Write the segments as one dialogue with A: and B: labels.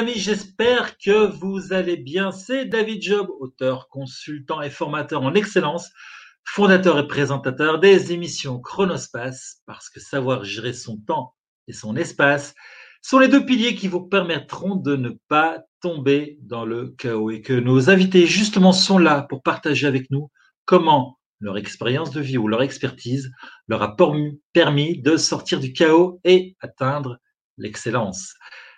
A: amis, j'espère que vous allez bien. C'est David Job, auteur, consultant et formateur en excellence, fondateur et présentateur des émissions Chronospace, parce que savoir gérer son temps et son espace sont les deux piliers qui vous permettront de ne pas tomber dans le chaos et que nos invités justement sont là pour partager avec nous comment leur expérience de vie ou leur expertise leur a permis de sortir du chaos et atteindre l'excellence.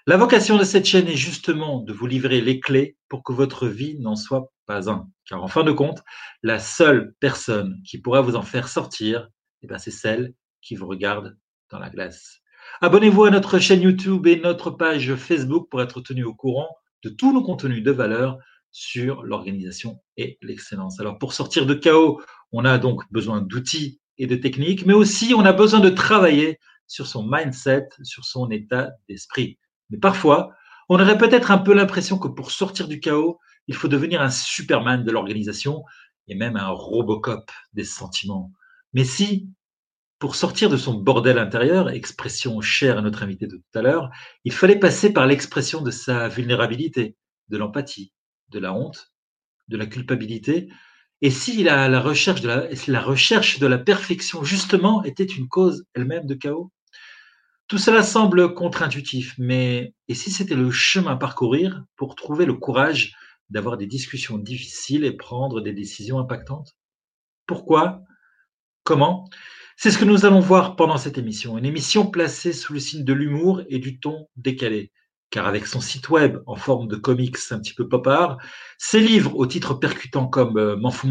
A: La vocation de cette chaîne est justement de vous livrer les clés pour que votre vie n'en soit pas un. Car en fin de compte, la seule personne qui pourra vous en faire sortir, eh ben, c'est celle qui vous regarde dans la glace. Abonnez-vous à notre chaîne YouTube et notre page Facebook pour être tenu au courant de tous nos contenus de valeur sur l'organisation et l'excellence. Alors pour sortir de chaos, on a donc besoin d'outils et de techniques, mais aussi on a besoin de travailler sur son mindset, sur son état d'esprit. Mais parfois, on aurait peut-être un peu l'impression que pour sortir du chaos, il faut devenir un Superman de l'organisation et même un Robocop des sentiments. Mais si, pour sortir de son bordel intérieur, expression chère à notre invité de tout à l'heure, il fallait passer par l'expression de sa vulnérabilité, de l'empathie, de la honte, de la culpabilité, et si la, la, recherche de la, la recherche de la perfection, justement, était une cause elle-même de chaos? Tout cela semble contre-intuitif, mais et si c'était le chemin à parcourir pour trouver le courage d'avoir des discussions difficiles et prendre des décisions impactantes? Pourquoi? Comment? C'est ce que nous allons voir pendant cette émission, une émission placée sous le signe de l'humour et du ton décalé. Car avec son site web en forme de comics un petit peu pop art, ses livres au titre percutant comme euh, M'en fous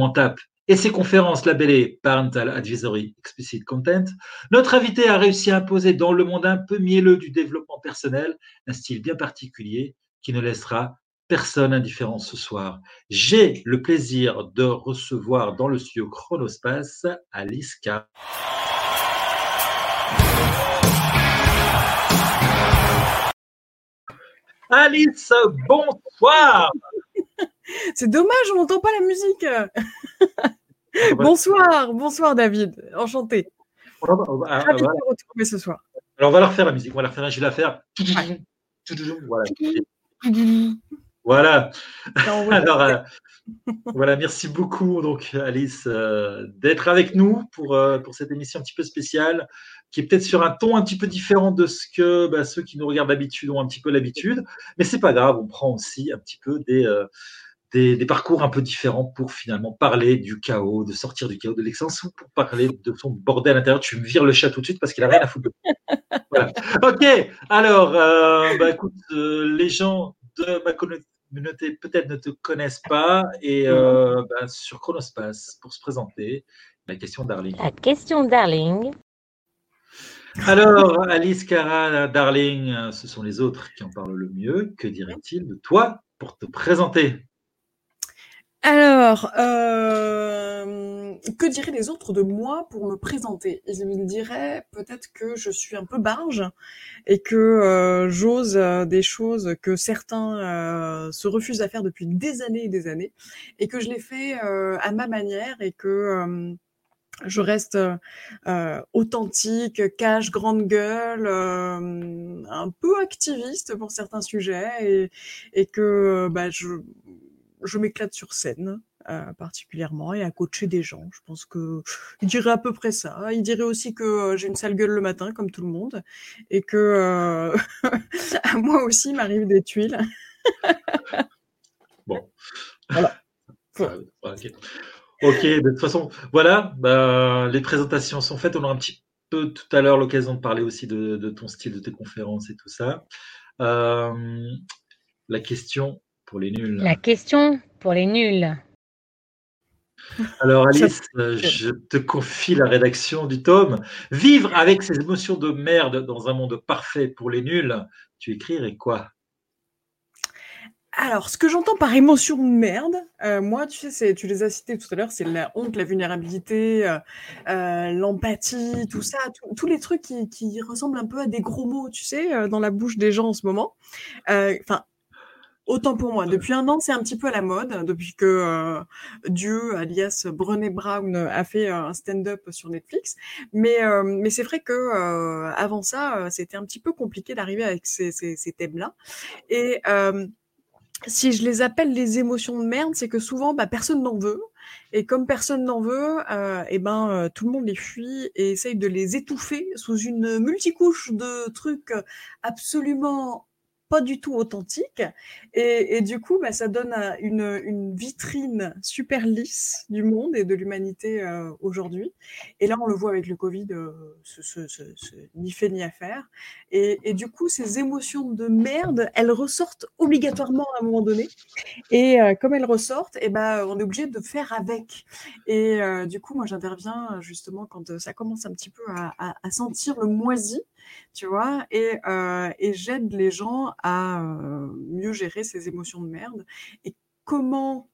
A: et ses conférences labellées Parental Advisory Explicit Content, notre invité a réussi à imposer dans le monde un peu mielleux du développement personnel un style bien particulier qui ne laissera personne indifférent ce soir. J'ai le plaisir de recevoir dans le studio Chronospace Alice K. Alice, bonsoir
B: C'est dommage, on n'entend pas la musique. bonsoir, bonsoir David, enchanté. Ravi de te retrouver ce soir.
A: Alors on va la refaire la musique, on va la refaire, je vais la faire. Voilà. Voilà. Alors, euh, voilà, merci beaucoup, donc Alice, euh, d'être avec nous pour, euh, pour cette émission un petit peu spéciale, qui est peut-être sur un ton un petit peu différent de ce que bah, ceux qui nous regardent d'habitude ont un petit peu l'habitude, mais c'est pas grave, on prend aussi un petit peu des, des, parcours un peu différents pour finalement parler du chaos, de sortir du chaos de l'excellence ou pour parler de son bordel intérieur. Tu me vires le chat tout de suite parce qu'il a rien à foutre. voilà. Ok, alors, euh, bah, écoute, euh, les gens de ma communauté peut-être ne te connaissent pas et euh, bah, sur Chronospace, pour se présenter, la question Darling.
C: La question Darling.
A: Alors, Alice Cara, Darling, ce sont les autres qui en parlent le mieux. Que dirait-il de toi pour te présenter?
B: Alors, euh, que diraient les autres de moi pour me présenter? Ils diraient peut-être que je suis un peu barge et que euh, j'ose euh, des choses que certains se refusent à faire depuis des années et des années et que je les fais à ma manière et que je reste authentique, cache, grande gueule, un peu activiste pour certains sujets et, et que bah, je je m'éclate sur scène. Euh, particulièrement et à coacher des gens. Je pense que il dirait à peu près ça. Il dirait aussi que euh, j'ai une sale gueule le matin comme tout le monde et que euh, à moi aussi m'arrivent des tuiles.
A: bon. Voilà. ok. de toute façon, voilà, bah, les présentations sont faites. On aura un petit peu tout à l'heure l'occasion de parler aussi de, de, ton style, de tes conférences et tout ça. la question les nuls.
C: La question pour les nuls.
A: Alors Alice, euh, je te confie la rédaction du tome. Vivre avec ces émotions de merde dans un monde parfait pour les nuls, tu écrirais quoi?
B: Alors, ce que j'entends par émotion de merde, euh, moi, tu sais, tu les as cités tout à l'heure, c'est la honte, la vulnérabilité, euh, l'empathie, tout ça, tous les trucs qui, qui, ressemblent un peu à des gros mots, tu sais, dans la bouche des gens en ce moment. Enfin, Autant pour moi. Depuis un an, c'est un petit peu à la mode, depuis que euh, Dieu, alias Brené Brown, a fait euh, un stand-up sur Netflix. Mais, euh, mais c'est vrai que avant ça, c'était un petit peu compliqué d'arriver avec ces, ces, ces thèmes-là. Et si je les appelle les émotions de merde, c'est que souvent, bah, personne n'en veut. Et comme personne n'en veut, euh, et ben tout le monde les fuit et essaye de les étouffer sous une multicouche de trucs absolument pas du tout authentique. Et, du coup, bah, ça donne une, une, vitrine super lisse du monde et de l'humanité euh, aujourd'hui. Et là, on le voit avec le Covid, euh, ce, ce, ni fait ni à faire. Et, du coup, ces émotions de merde, elles ressortent obligatoirement à un moment donné. Et euh, comme elles ressortent, et ben, on est obligé de faire avec. Et euh, du coup, moi, j'interviens justement quand ça commence un petit peu à, à sentir le moisi tu vois, et, euh, et j'aide les gens à euh, mieux gérer ces émotions de merde. Et comment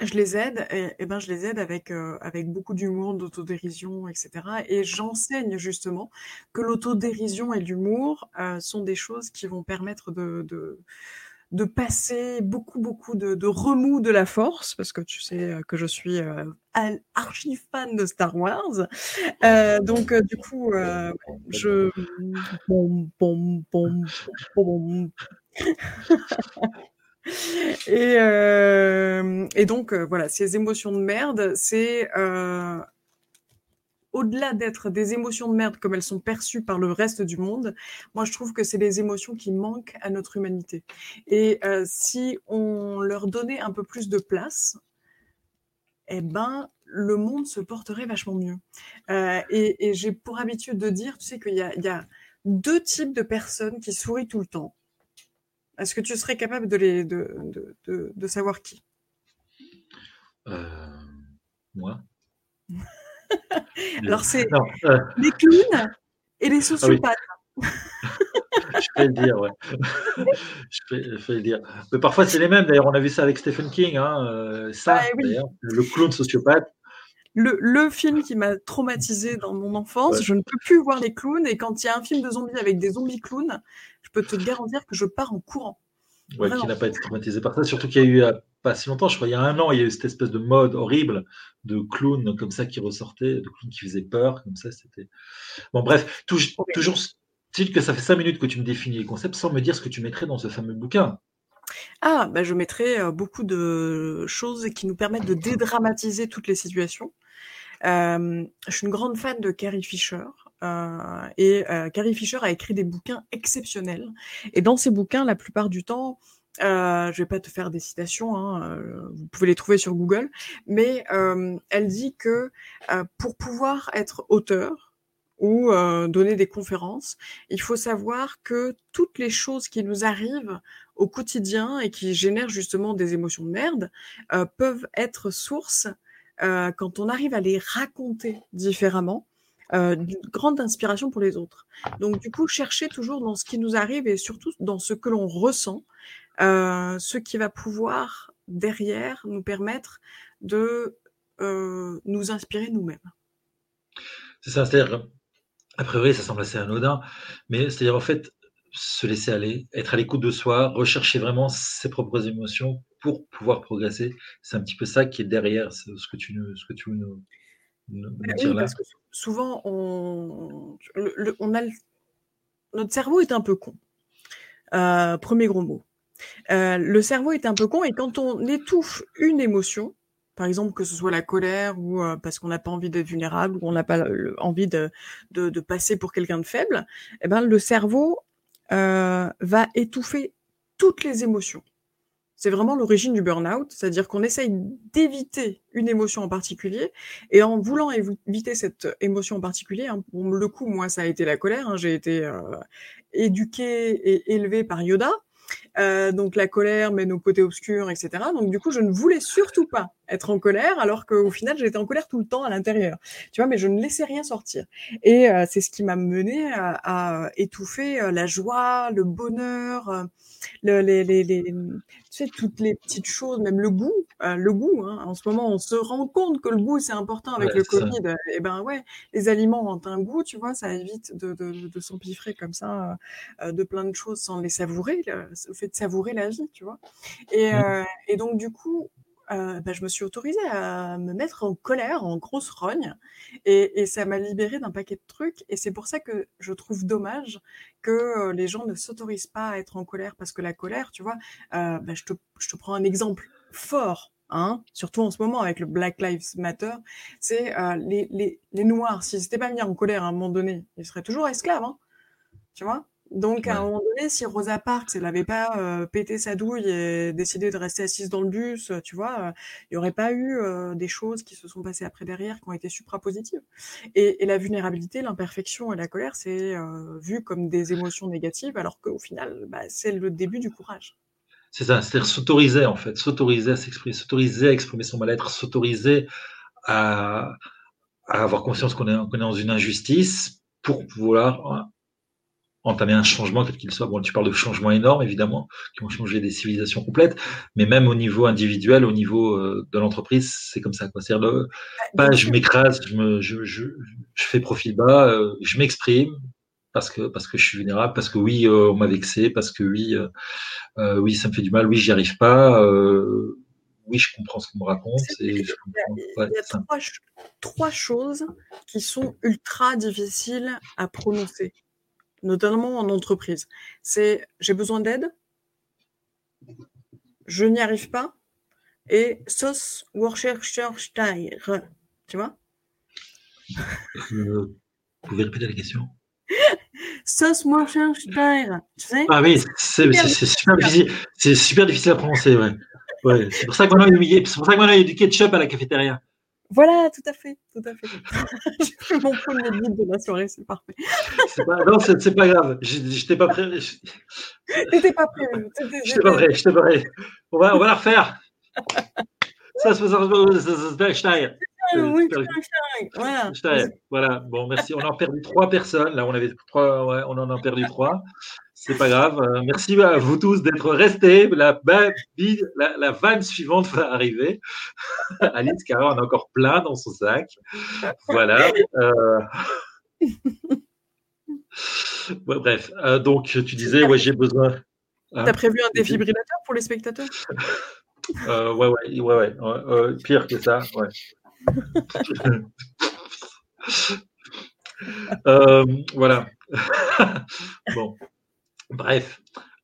B: je les aide? Et, ben je les aide avec euh, avec beaucoup d'humour, d'autodérision, etc. Et j'enseigne justement que l'autodérision et l'humour sont des choses qui vont permettre de de passer beaucoup, beaucoup de, de, remous de la force, parce que tu sais euh, que je suis euh, archi fan de Star Wars. Euh, donc, euh, du coup, je... Et, et donc, voilà, ces émotions de merde, c'est au-delà d'être des émotions de merde comme elles sont perçues par le reste du monde, moi je trouve que c'est des émotions qui manquent à notre humanité. Et euh, si on leur donnait un peu plus de place, eh ben le monde se porterait vachement mieux. Euh, et, et j'ai pour habitude de dire, tu sais qu'il y a, il y a deux types de personnes qui sourient tout le temps. Est-ce que tu serais capable de, les, de, de, de, de savoir qui?
A: Euh, Moi?
B: Alors, c'est euh... les clowns et les sociopathes.
A: Ah oui. je peux le dire, ouais. je, peux, je peux le dire. Mais parfois, c'est les mêmes. D'ailleurs, on a vu ça avec Stephen King. Hein. Euh, ça,
B: ouais, oui.
A: le clown sociopathe.
B: Le, le, film qui m'a traumatisé dans mon enfance, ouais. je ne peux plus voir les clowns. Et quand il y a un film de zombies avec des zombies clowns, je peux te garantir que je pars en courant.
A: Ouais, qui n'a pas été traumatisé par ça. Surtout qu'il y a eu, pas si longtemps, je crois, il y a un an, il y a eu cette espèce de mode horrible de clowns comme ça qui ressortait, de clowns qui faisaient peur, comme ça, c'était. Bon, bref, tout, toujours est que ça fait cinq minutes que tu me définis les concepts sans me dire ce que tu mettrais dans ce fameux bouquin.
B: Ah, bah je mettrais euh, beaucoup de choses qui nous permettent de dédramatiser toutes les situations. Euh, je suis une grande fan de Carrie Fisher. Euh, et euh, Carrie Fisher a écrit des bouquins exceptionnels. Et dans ces bouquins, la plupart du temps, euh, je vais pas te faire des citations, hein, euh, vous pouvez les trouver sur Google, mais elle dit que pour pouvoir être auteur ou donner des conférences, il faut savoir que toutes les choses qui nous arrivent au quotidien et qui génèrent justement des émotions de merde peuvent être source quand on arrive à les raconter différemment euh, d'une grande inspiration pour les autres. Donc du coup, chercher toujours dans ce qui nous arrive et surtout dans ce que l'on ressent, euh, ce qui va pouvoir derrière nous permettre de euh, nous inspirer nous-mêmes.
A: C'est ça, c'est-à-dire, a priori, ça semble assez anodin, mais c'est-à-dire en fait, se laisser aller, être à l'écoute de soi, rechercher vraiment ses propres émotions pour pouvoir progresser. C'est un petit peu ça qui est derrière ce que tu, ce que tu nous,
B: oui. Parce que souvent, on, le, le, on a le, notre cerveau est un peu con. Euh, premier gros mot. Euh, le cerveau est un peu con et quand on étouffe une émotion, par exemple que ce soit la colère ou euh, parce qu'on n'a pas envie d'être vulnérable ou on n'a pas envie de, de, de, passer pour quelqu'un de faible, eh ben le cerveau va étouffer toutes les émotions. C'est vraiment l'origine du burn-out, c'est-à-dire qu'on essaye d'éviter une émotion en particulier, et en voulant éviter cette émotion en particulier, hein, le coup, moi, ça a été la colère, hein, j'ai été euh, éduquée et élevée par Yoda, euh, donc la colère mène au côté obscur, etc. Donc du coup, je ne voulais surtout pas être en colère, alors qu'au final, j'étais en colère tout le temps à l'intérieur. Tu vois, mais je ne laissais rien sortir. Et euh, c'est ce qui m'a mené à, à, étouffer euh, la joie, le bonheur, euh, le, les, les, les, tu sais, toutes les petites choses, même le goût. Euh, le goût, hein. en ce moment, on se rend compte que le goût, c'est important avec ouais, le Covid. Ça. Et ben ouais, les aliments ont un goût, tu vois, ça évite de, de, de s'empiffrer comme ça de plein de choses sans les savourer. Le fait fait de savourer la vie, tu vois. Et, euh, et donc du coup, euh, bah, je me suis autorisée à me mettre en colère, en grosse rogne, et, et ça m'a libérée d'un paquet de trucs. Et c'est pour ça que je trouve dommage que euh, les gens ne s'autorisent pas à être en colère, parce que la colère, tu vois, euh, bah, je, te, je te prends un exemple fort. Hein, surtout en ce moment avec le Black Lives Matter, c'est euh, les, les, les Noirs, s'ils n'étaient pas mis en colère à un moment donné, ils seraient toujours esclaves, hein, tu vois? Donc, à un moment donné, si Rosa Parks, elle n'avait pas euh, pété sa douille et décidé de rester assise dans le bus, euh, tu vois, euh, il n'y aurait pas eu des choses qui se sont passées après derrière qui ont été suprapositives. Et, et la vulnérabilité, l'imperfection et la colère, c'est vu comme des émotions négatives, alors qu'au final, bah, c'est le début du courage.
A: C'est ça, c'est-à-dire s'autoriser en fait, s'autoriser à s'exprimer, s'autoriser à exprimer son mal-être, s'autoriser à, à, avoir conscience qu'on est, est, dans une injustice pour vouloir entamer un changement quel qu'il soit. Bon, tu parles de changements énormes, évidemment, qui vont changer des civilisations complètes, mais même au niveau individuel, au niveau euh, de l'entreprise, c'est comme ça. C'est-à-dire, pas je m'écrase, je, me, je, je, je, fais profil bas, euh, je m'exprime parce que parce que je suis vulnérable, parce que oui, euh, on m'a vexé, parce que oui, euh, oui, ça me fait du mal, oui, j'y arrive pas. oui, je comprends ce qu'on me raconte.
B: Et je comprends. il y a trois, trois choses qui sont ultra difficiles à prononcer notamment en entreprise. C'est j'ai besoin d'aide, je n'y arrive pas, et sauce Worcestershire. Tu vois?
A: Vous pouvez répéter la question?
B: Sauce Worcestershire. Tu sais?
A: Ah oui, c'est super difficile. Super difficile à prononcer, ouais. ouais c'est pour ça que maintenant il y a du ketchup à la cafétéria.
B: Voilà, tout à fait, tout à fait. J'ai fait mon premier guide de la soirée, c'est parfait.
A: Pas, non, c'est pas grave. J'étais pas prêt.
B: T'étais pas prêt.
A: J'étais pas prêt. J'étais pas prêt. On va, on va la refaire. Ça, c'est Stein. Oui, voilà. voilà. Bon, merci. On a perdu trois personnes. Là, on avait trois. Ouais, on en a perdu trois. C'est pas grave. Euh, merci à vous tous d'être restés. La, la, la, vanne suivante va arriver. Alice, car on a encore plein dans son sac. Voilà. Euh... Ouais, bref. Euh, donc, tu disais, ouais, j'ai besoin.
B: Hein T'as prévu un défibrillateur pour les spectateurs?
A: Euh, ouais, ouais, ouais, ouais. Euh, pire que ça, ouais. Euh, voilà. bon. Bref,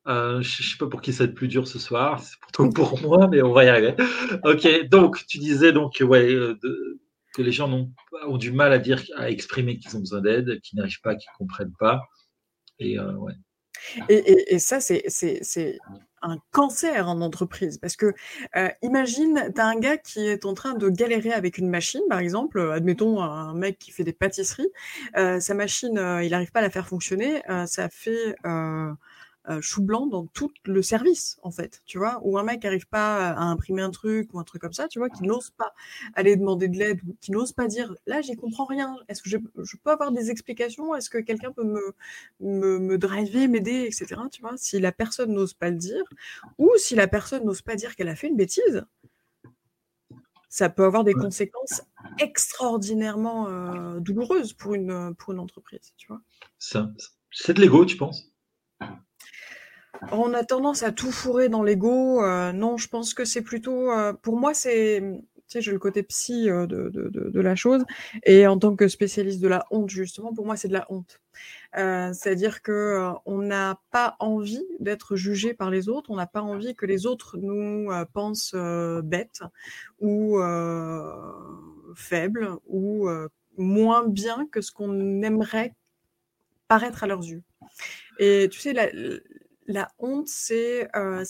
A: euh, je ne sais pas pour qui ça va être plus dur ce soir, c'est pourtant pour moi, mais on va y arriver. Ok, donc tu disais donc ouais, euh, que les gens ont, ont, du mal à dire, à exprimer qu'ils ont besoin d'aide, qu'ils n'arrivent pas, qu'ils ne comprennent pas. Et, euh, ouais.
B: et, et, ça, c'est un cancer en entreprise. Parce que euh, imagine, tu as un gars qui est en train de galérer avec une machine, par exemple, admettons un mec qui fait des pâtisseries, euh, sa machine, euh, il n'arrive pas à la faire fonctionner, euh, ça fait euh, chou blanc dans tout le service en fait, tu vois, ou un mec n'arrive pas à imprimer un truc ou un truc comme ça, tu vois, qui n'ose pas aller demander de l'aide ou qui n'ose pas dire là j'y comprends rien, est-ce que je, je, peux avoir des explications, est-ce que quelqu'un peut me, me, me driver, m'aider, etc. Tu vois, si la personne n'ose pas le dire ou si la personne n'ose pas dire qu'elle a fait une bêtise, ça peut avoir des conséquences extraordinairement euh, douloureuses pour une, pour une entreprise, tu vois.
A: Ça, c'est de l'ego, tu penses?
B: On a tendance à tout fourrer dans l'ego. Euh, non, je pense que c'est plutôt, euh, pour moi, c'est, tu sais, j'ai le côté psy euh, de, la chose, et en tant que spécialiste de la honte, justement, pour moi, c'est de la honte. C'est-à-dire que on n'a pas envie d'être jugé par les autres, on n'a pas envie que les autres nous pensent bêtes ou faibles ou moins bien que ce qu'on aimerait paraître à leurs yeux. Et tu sais, la, la honte, c'est euh,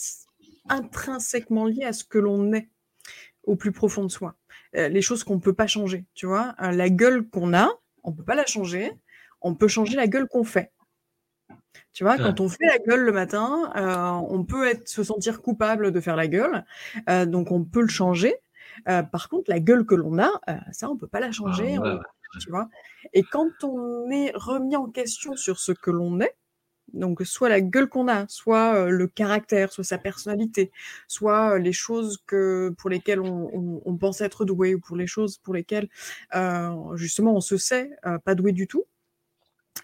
B: intrinsèquement lié à ce que l'on est au plus profond de soi. Euh, les choses qu'on ne peut pas changer, tu vois. Euh, la gueule qu'on a, on ne peut pas la changer. On peut changer la gueule qu'on fait. Tu vois, quand on fait la gueule le matin, on peut être, se sentir coupable de faire la gueule, donc on peut le changer. par contre, la gueule que l'on a, ça, on peut pas la changer. Ah, tu vois. Et quand on est remis en question sur ce que l'on est, donc soit la gueule qu'on a, soit euh, le caractère, soit sa personnalité, soit euh, les choses que pour lesquelles on, pense être doué ou pour les choses pour lesquelles euh, justement on se sait pas doué du tout.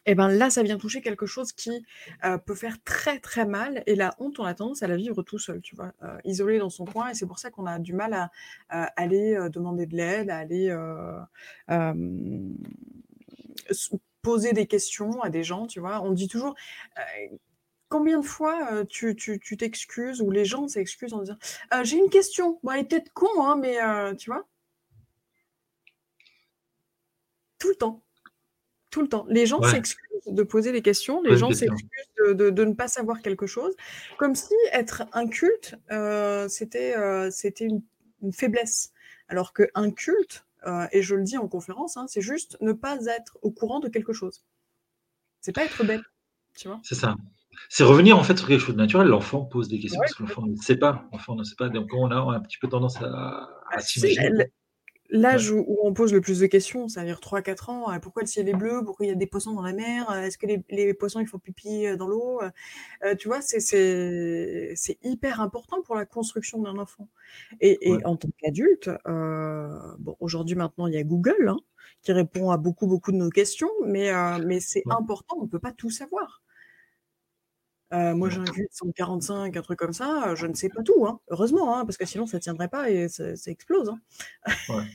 B: et ben là, ça vient toucher quelque chose qui peut faire très très mal. Et la honte, on a tendance à la vivre tout seul, tu vois, isolé dans son coin. Et c'est pour ça qu'on a du mal à, aller demander de l'aide, à aller poser des questions à des gens, tu vois. On dit toujours. Combien de fois tu t'excuses ou les gens s'excusent en disant j'ai une question bon elle est peut-être con hein, mais tu vois tout le temps tout le temps. Les gens s'excusent de poser des questions, les gens s'excusent de, de, ne pas savoir quelque chose, comme si être un culte, euh, c'était euh, c'était une, faiblesse. Alors qu'un culte, euh, et je le dis en conférence, hein, c'est juste ne pas être au courant de quelque chose. C'est pas être bête, tu vois.
A: C'est ça. C'est revenir en fait sur quelque chose de naturel. L'enfant pose des questions parce que l'enfant ne sait pas. L'enfant ne sait pas. Donc on a un petit peu tendance à, à ah, s'imaginer.
B: L'âge où, on pose le plus de questions, c'est-à-dire 3-4 ans, euh, pourquoi le ciel est bleu, pourquoi il y a des poissons dans la mer, euh, est-ce que les, poissons ils font pipi euh, dans l'eau, tu vois, c'est hyper important pour la construction d'un enfant. Et, en tant qu'adulte, bon, aujourd'hui maintenant il y a Google hein, qui répond à beaucoup beaucoup de nos questions, mais, mais c'est important, on ne peut pas tout savoir. Euh, moi, j'ai un QI de 145, un truc comme ça, je ne sais pas tout, hein. heureusement, hein, parce que sinon ça ne tiendrait pas et ça, explose. Hein.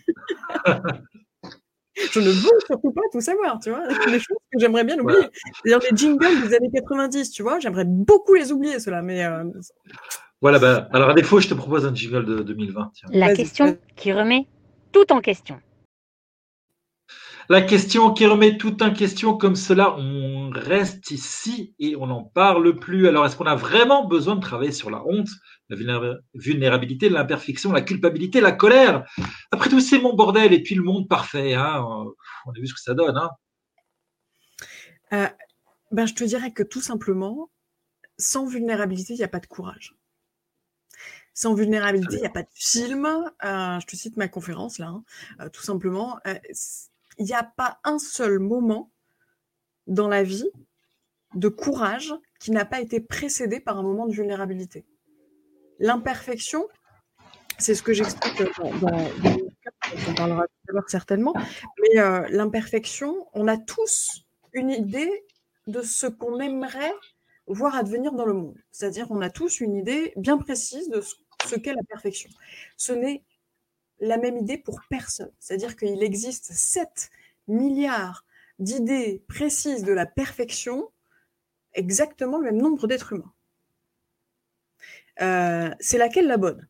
B: je ne veux surtout pas tout savoir, tu vois. Les choses que j'aimerais bien oublier. D'ailleurs, les jingles des années 90, tu vois, j'aimerais beaucoup les oublier, ceux-là, mais. Euh,
A: voilà, bah, alors à défaut, je te propose un jingle de 2020.
C: La question qui remet tout en question.
A: La question qui remet tout en question comme cela, on reste ici et on n'en parle plus. Alors, est-ce qu'on a vraiment besoin de travailler sur la honte, la vulnérabilité, l'imperfection, la culpabilité, la colère? Après tout, c'est mon bordel et puis le monde parfait. Hein on a vu ce que ça donne. Hein
B: euh, ben, je te dirais que tout simplement, sans vulnérabilité, il n'y a pas de courage. Sans vulnérabilité, il n'y a pas de film. Euh, je te cite ma conférence là, hein. euh, tout simplement il n'y a pas un seul moment dans la vie de courage qui n'a pas été précédé par un moment de vulnérabilité. L'imperfection, c'est ce que j'explique dans, on parlera tout à l'heure certainement, mais euh, l'imperfection, on a tous une idée de ce qu'on aimerait voir advenir dans le monde. C'est-à-dire, on a tous une idée bien précise de ce qu'est la perfection. Ce n'est la même idée pour personne. C'est-à-dire qu'il existe 7 milliards d'idées précises de la perfection, exactement le même nombre d'êtres humains. Euh, c'est laquelle la bonne?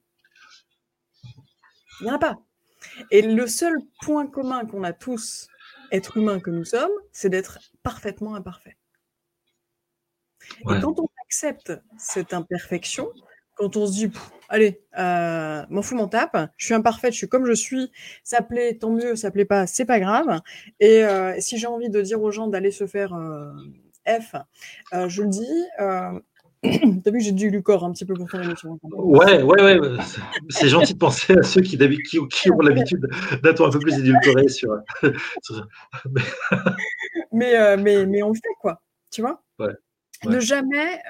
B: Il n'y en a pas. Et le seul point commun qu'on a tous, êtres humains que nous sommes, c'est d'être parfaitement imparfait. Et quand on accepte cette imperfection, quand on se dit, allez, euh, m'en fous, m'en tape, je suis imparfaite, je suis comme je suis, ça plaît, tant mieux, ça plaît pas, c'est pas grave. Et euh, si j'ai envie de dire aux gens d'aller se faire euh, F, je le dis. T'as vu, j'ai du lucor un petit peu pour faire l'émission.
A: Ouais, ouais, ouais. C'est gentil de penser à ceux qui, qui, qui ont l'habitude d'être un peu plus édulcorés sur.
B: mais, mais, mais on le fait, quoi. Tu vois? Ouais. Ne jamais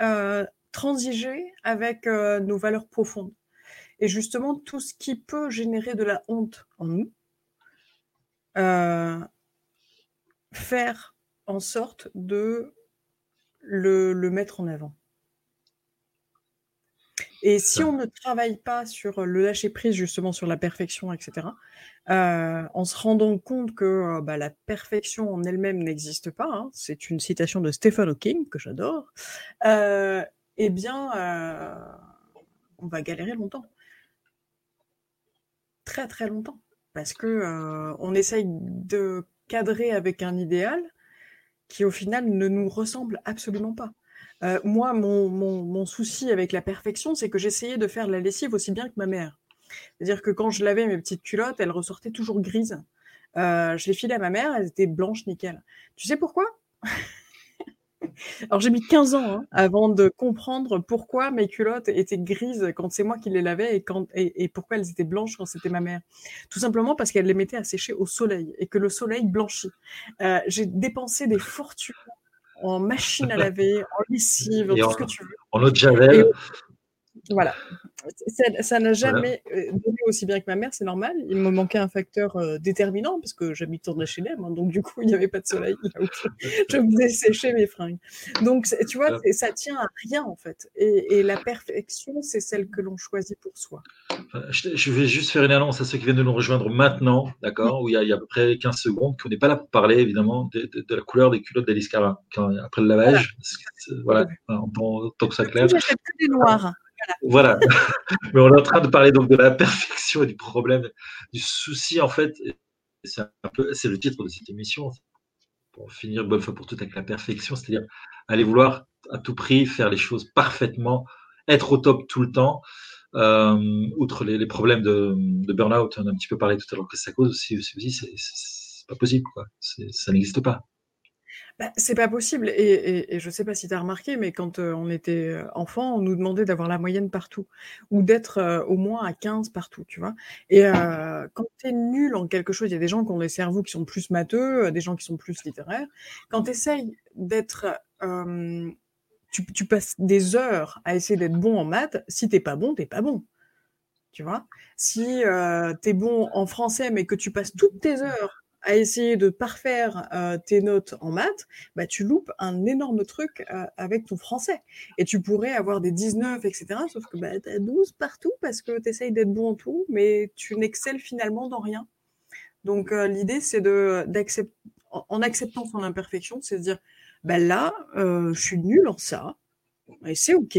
B: transiger avec euh, nos valeurs profondes. Et justement, tout ce qui peut générer de la honte en nous, euh, faire en sorte de le, mettre en avant. Et si on ne travaille pas sur le lâcher prise, justement sur la perfection, etc., euh, en se rendant compte que bah, la perfection en elle-même n'existe pas, hein, c'est une citation de Stephen Hawking que j'adore, eh bien, euh, on va galérer longtemps. Très très longtemps. Parce que euh, on essaye de cadrer avec un idéal qui au final ne nous ressemble absolument pas. Euh, moi, mon, mon, souci avec la perfection, c'est que j'essayais de faire la lessive aussi bien que ma mère. C'est-à-dire que quand je lavais mes petites culottes, elles ressortaient toujours grises. je les filais à ma mère, elles étaient blanches nickel. Tu sais pourquoi? Alors j'ai mis 15 ans hein, avant de comprendre pourquoi mes culottes étaient grises quand c'est moi qui les lavais et, quand, et, pourquoi elles étaient blanches quand c'était ma mère. Tout simplement parce qu'elle les mettait à sécher au soleil et que le soleil blanchit. Euh, j'ai dépensé des fortunes en machine à laver, en lessive, tout ce que tu veux.
A: En eau de javel.
B: Voilà. Ça n'a jamais euh, donné aussi bien que ma mère, c'est normal. Il me manquait un facteur euh, déterminant parce que j'habite en HLM, hein, donc du coup, il n'y avait pas de soleil. je faisais sécher mes fringues. Donc, tu vois, ça tient à rien en fait. Et, la perfection, c'est celle que l'on choisit pour soi.
A: Je vais juste faire une annonce à ceux qui viennent de nous rejoindre maintenant, d'accord, où il y, a, à peu près 15 secondes, qu'on n'est pas là pour parler évidemment de, la couleur des culottes d'Alice Cara après le lavage. Voilà, voilà tant, que ça clair.
B: J'achète que des noirs.
A: Voilà. Mais on est en train de parler donc de la perfection et du problème, du souci en fait. C'est un c'est le titre de cette émission. Pour finir bonne fois pour toutes avec la perfection, c'est-à-dire aller vouloir à tout prix faire les choses parfaitement, être au top tout le temps. Euh, outre les, problèmes de, burn-out, on a un petit peu parlé tout à l'heure que ça cause aussi, aussi c'est pas possible, quoi. Ça n'existe pas.
B: Bah, c'est pas possible. Et, et, je sais pas si tu as remarqué, mais quand euh, on était euh, enfant, on nous demandait d'avoir la moyenne partout ou d'être euh, au moins à 15 partout, tu vois. Et quand tu es nul en quelque chose, il y a des gens qui ont des cerveaux qui sont plus matheux, des gens qui sont plus littéraires. Quand tu essayes d'être. Tu, tu, passes des heures à essayer d'être bon en maths. Si t'es pas bon, t'es pas bon. Tu vois Si tu es bon en français, mais que tu passes toutes tes heures à essayer de parfaire euh, tes notes en maths, bah, tu loupes un énorme truc euh, avec ton français. Et tu pourrais avoir des 19, etc. Sauf que bah, tu as 12 partout parce que tu essayes d'être bon en tout, mais tu n'excelles finalement dans rien. Donc euh, l'idée, c'est de d'accepter, en acceptant son imperfection, c'est de dire, bah, là, je suis nul en ça, et c'est OK.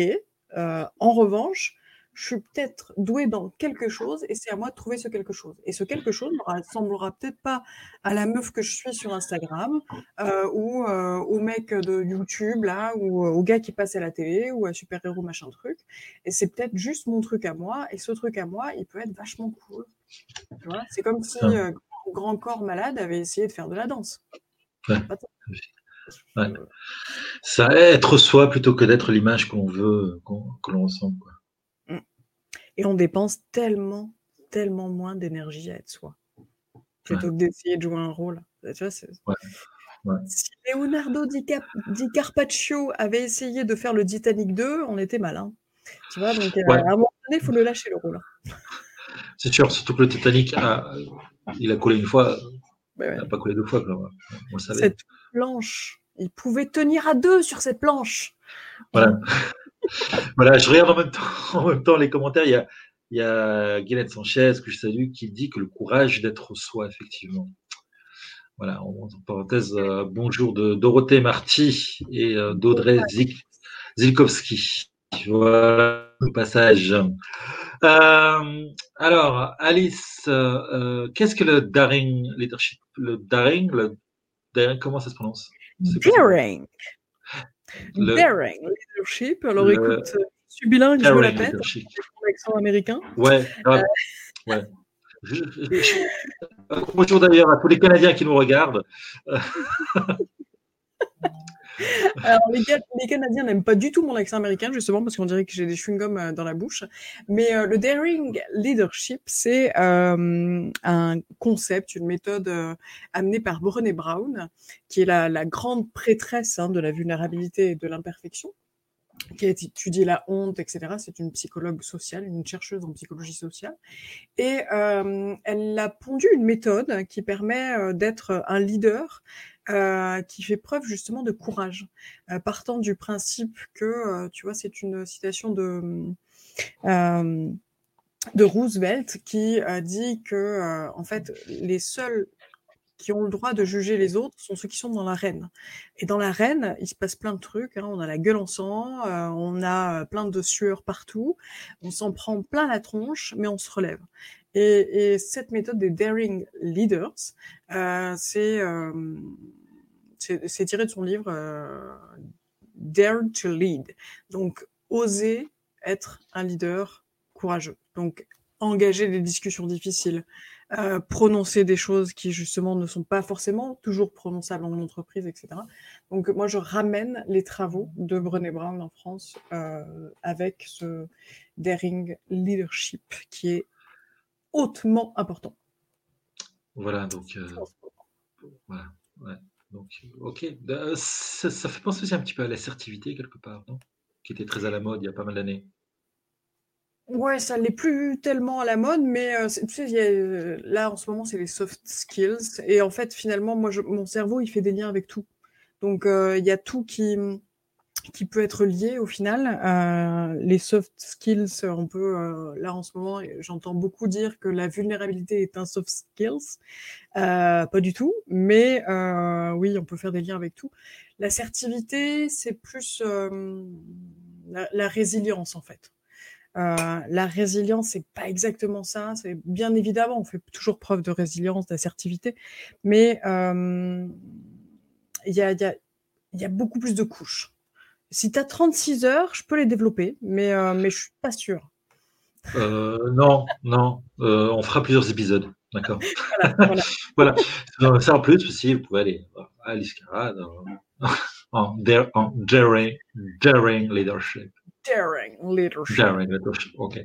B: en revanche, je suis peut-être doué dans quelque chose et c'est à moi de trouver ce quelque chose. Et ce quelque chose ne ressemblera peut-être pas à la meuf que je suis sur Instagram euh, ou euh, au mec de YouTube là ou euh, au gars qui passe à la télé ou à super-héros machin truc. Et c'est peut-être juste mon truc à moi et ce truc à moi, il peut être vachement cool. c'est comme si un grand corps malade avait essayé de faire de la danse.
A: Ça être soi plutôt que d'être l'image qu'on veut, que l'on ressemble. Quoi.
B: Et on dépense tellement, tellement moins d'énergie à être soi, plutôt que d'essayer de jouer un rôle. Tu vois, Si Leonardo Di, Carpaccio avait essayé de faire le Titanic 2, on était malin. Tu vois, donc euh, à un moment donné, il faut le lâcher le rôle.
A: C'est sûr, surtout que le Titanic, a, il a coulé une fois, il n'a pas coulé deux fois. On
B: Cette planche, il pouvait tenir à deux sur cette planche.
A: Voilà voilà, je regarde en même, temps, en même temps les commentaires. Il y a, il y a Guylaine Sanchez, que je salue, qui dit que le courage d'être soi, effectivement. Voilà, en parenthèse, euh, bonjour de Dorothée Marty et euh, d'Audrey Zilkowski. Voilà, au passage. Euh, alors, Alice, qu'est-ce que le Daring Leadership Le Daring, le Daring, comment ça se prononce?
B: Daring. Le, Daring leadership. Alors écoute, je suis bilingue, je me la pète. Mon accent américain.
A: Ouais, euh... ouais. bonjour d'ailleurs à tous les Canadiens qui nous regardent.
B: Alors, les, Canadiens n'aiment pas du tout mon accent américain, justement, parce qu'on dirait que j'ai des chewing-gums euh, dans la bouche. Mais euh, le Daring Leadership, c'est euh, un concept, une méthode amenée par Brené Brown, qui est la, grande prêtresse hein, de la vulnérabilité et de l'imperfection qui a étudié la honte, etc. C'est une psychologue sociale, une chercheuse en psychologie sociale. Et elle a pondu une méthode qui permet d'être un leader euh, qui fait preuve justement de courage, euh, partant du principe que, euh, tu vois, c'est une citation de de Roosevelt qui dit que, en fait, les seuls qui ont le droit de juger les autres sont ceux qui sont dans l'arène. Et dans l'arène, il se passe plein de trucs. Hein. On a la gueule en sang, on a plein de sueur partout, on s'en prend plein la tronche, mais on se relève. Et, et cette méthode des daring leaders, euh, c'est euh, tiré de son livre euh, Dare to Lead. Donc, oser être un leader courageux. Donc, engager des discussions difficiles, prononcer des choses qui justement ne sont pas forcément toujours prononçables en entreprise, etc. Donc moi je ramène les travaux de Brené Brown en France avec ce daring leadership qui est hautement important.
A: Voilà, donc euh, voilà, Donc, ok, euh, ça, fait penser aussi un petit peu à l'assertivité quelque part, non? Qui était très à la mode il y a pas mal d'années.
B: Ouais, ça l'est plus tellement à la mode, mais euh, tu sais, y a, euh, là en ce moment, c'est les soft skills. Et en fait, finalement, moi, je, mon cerveau, il fait des liens avec tout. Donc, il y a tout qui, qui peut être lié au final. les soft skills, on peut, là en ce moment, j'entends beaucoup dire que la vulnérabilité est un soft skills. pas du tout, mais oui, on peut faire des liens avec tout. L'assertivité, c'est plus la, résilience en fait. Euh, la résilience, c'est pas exactement ça. C'est bien évidemment, on fait toujours preuve de résilience, d'assertivité, mais euh, il y, a, beaucoup plus de couches. Si tu as 36 heures, je peux les développer, mais, euh, mais je suis pas sûre.
A: Euh, non, non, euh, on fera plusieurs épisodes, d'accord. Voilà. voilà. voilà. Ça en plus, aussi, vous pouvye aller à l'Iscarade en, en, en daring, daring leadership.
B: Daring leadership.
A: Daring leadership, ok.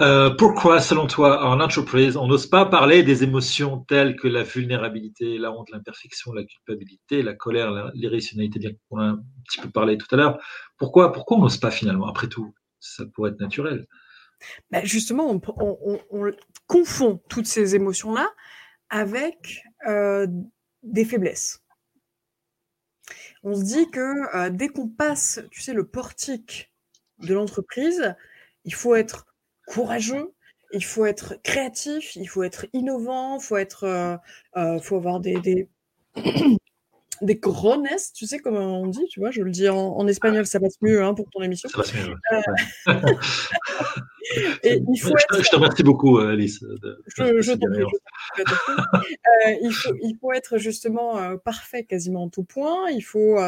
A: Euh, pourquoi, selon toi, en entreprise, on n'ose pas parler des émotions telles que la vulnérabilité, la honte, l'imperfection, la culpabilité, la colère, l'irrationalité, bien qu'on a un petit peu parlé tout à l'heure. Pourquoi, pourquoi on n'ose pas finalement? Après tout, ça pourrait être naturel.
B: Ben justement, on, on, on, confond toutes ces émotions-là avec euh, des faiblesses. On se dit que euh, dès qu'on passe, tu sais, le portique de l'entreprise, il faut être courageux, il faut être créatif, il faut être innovant, il faut être, euh, euh, faut avoir des, des, des grones, tu sais comment on dit, tu vois, je le dis en, en espagnol, ça passe mieux hein, pour ton émission.
A: Ça passe mieux. Euh... Et il faut je, être... je, te remercie beaucoup, euh, Alice. De,
B: je, je t'en prie. euh, il, faut, il faut être justement euh, parfait quasiment en tout point. Il faut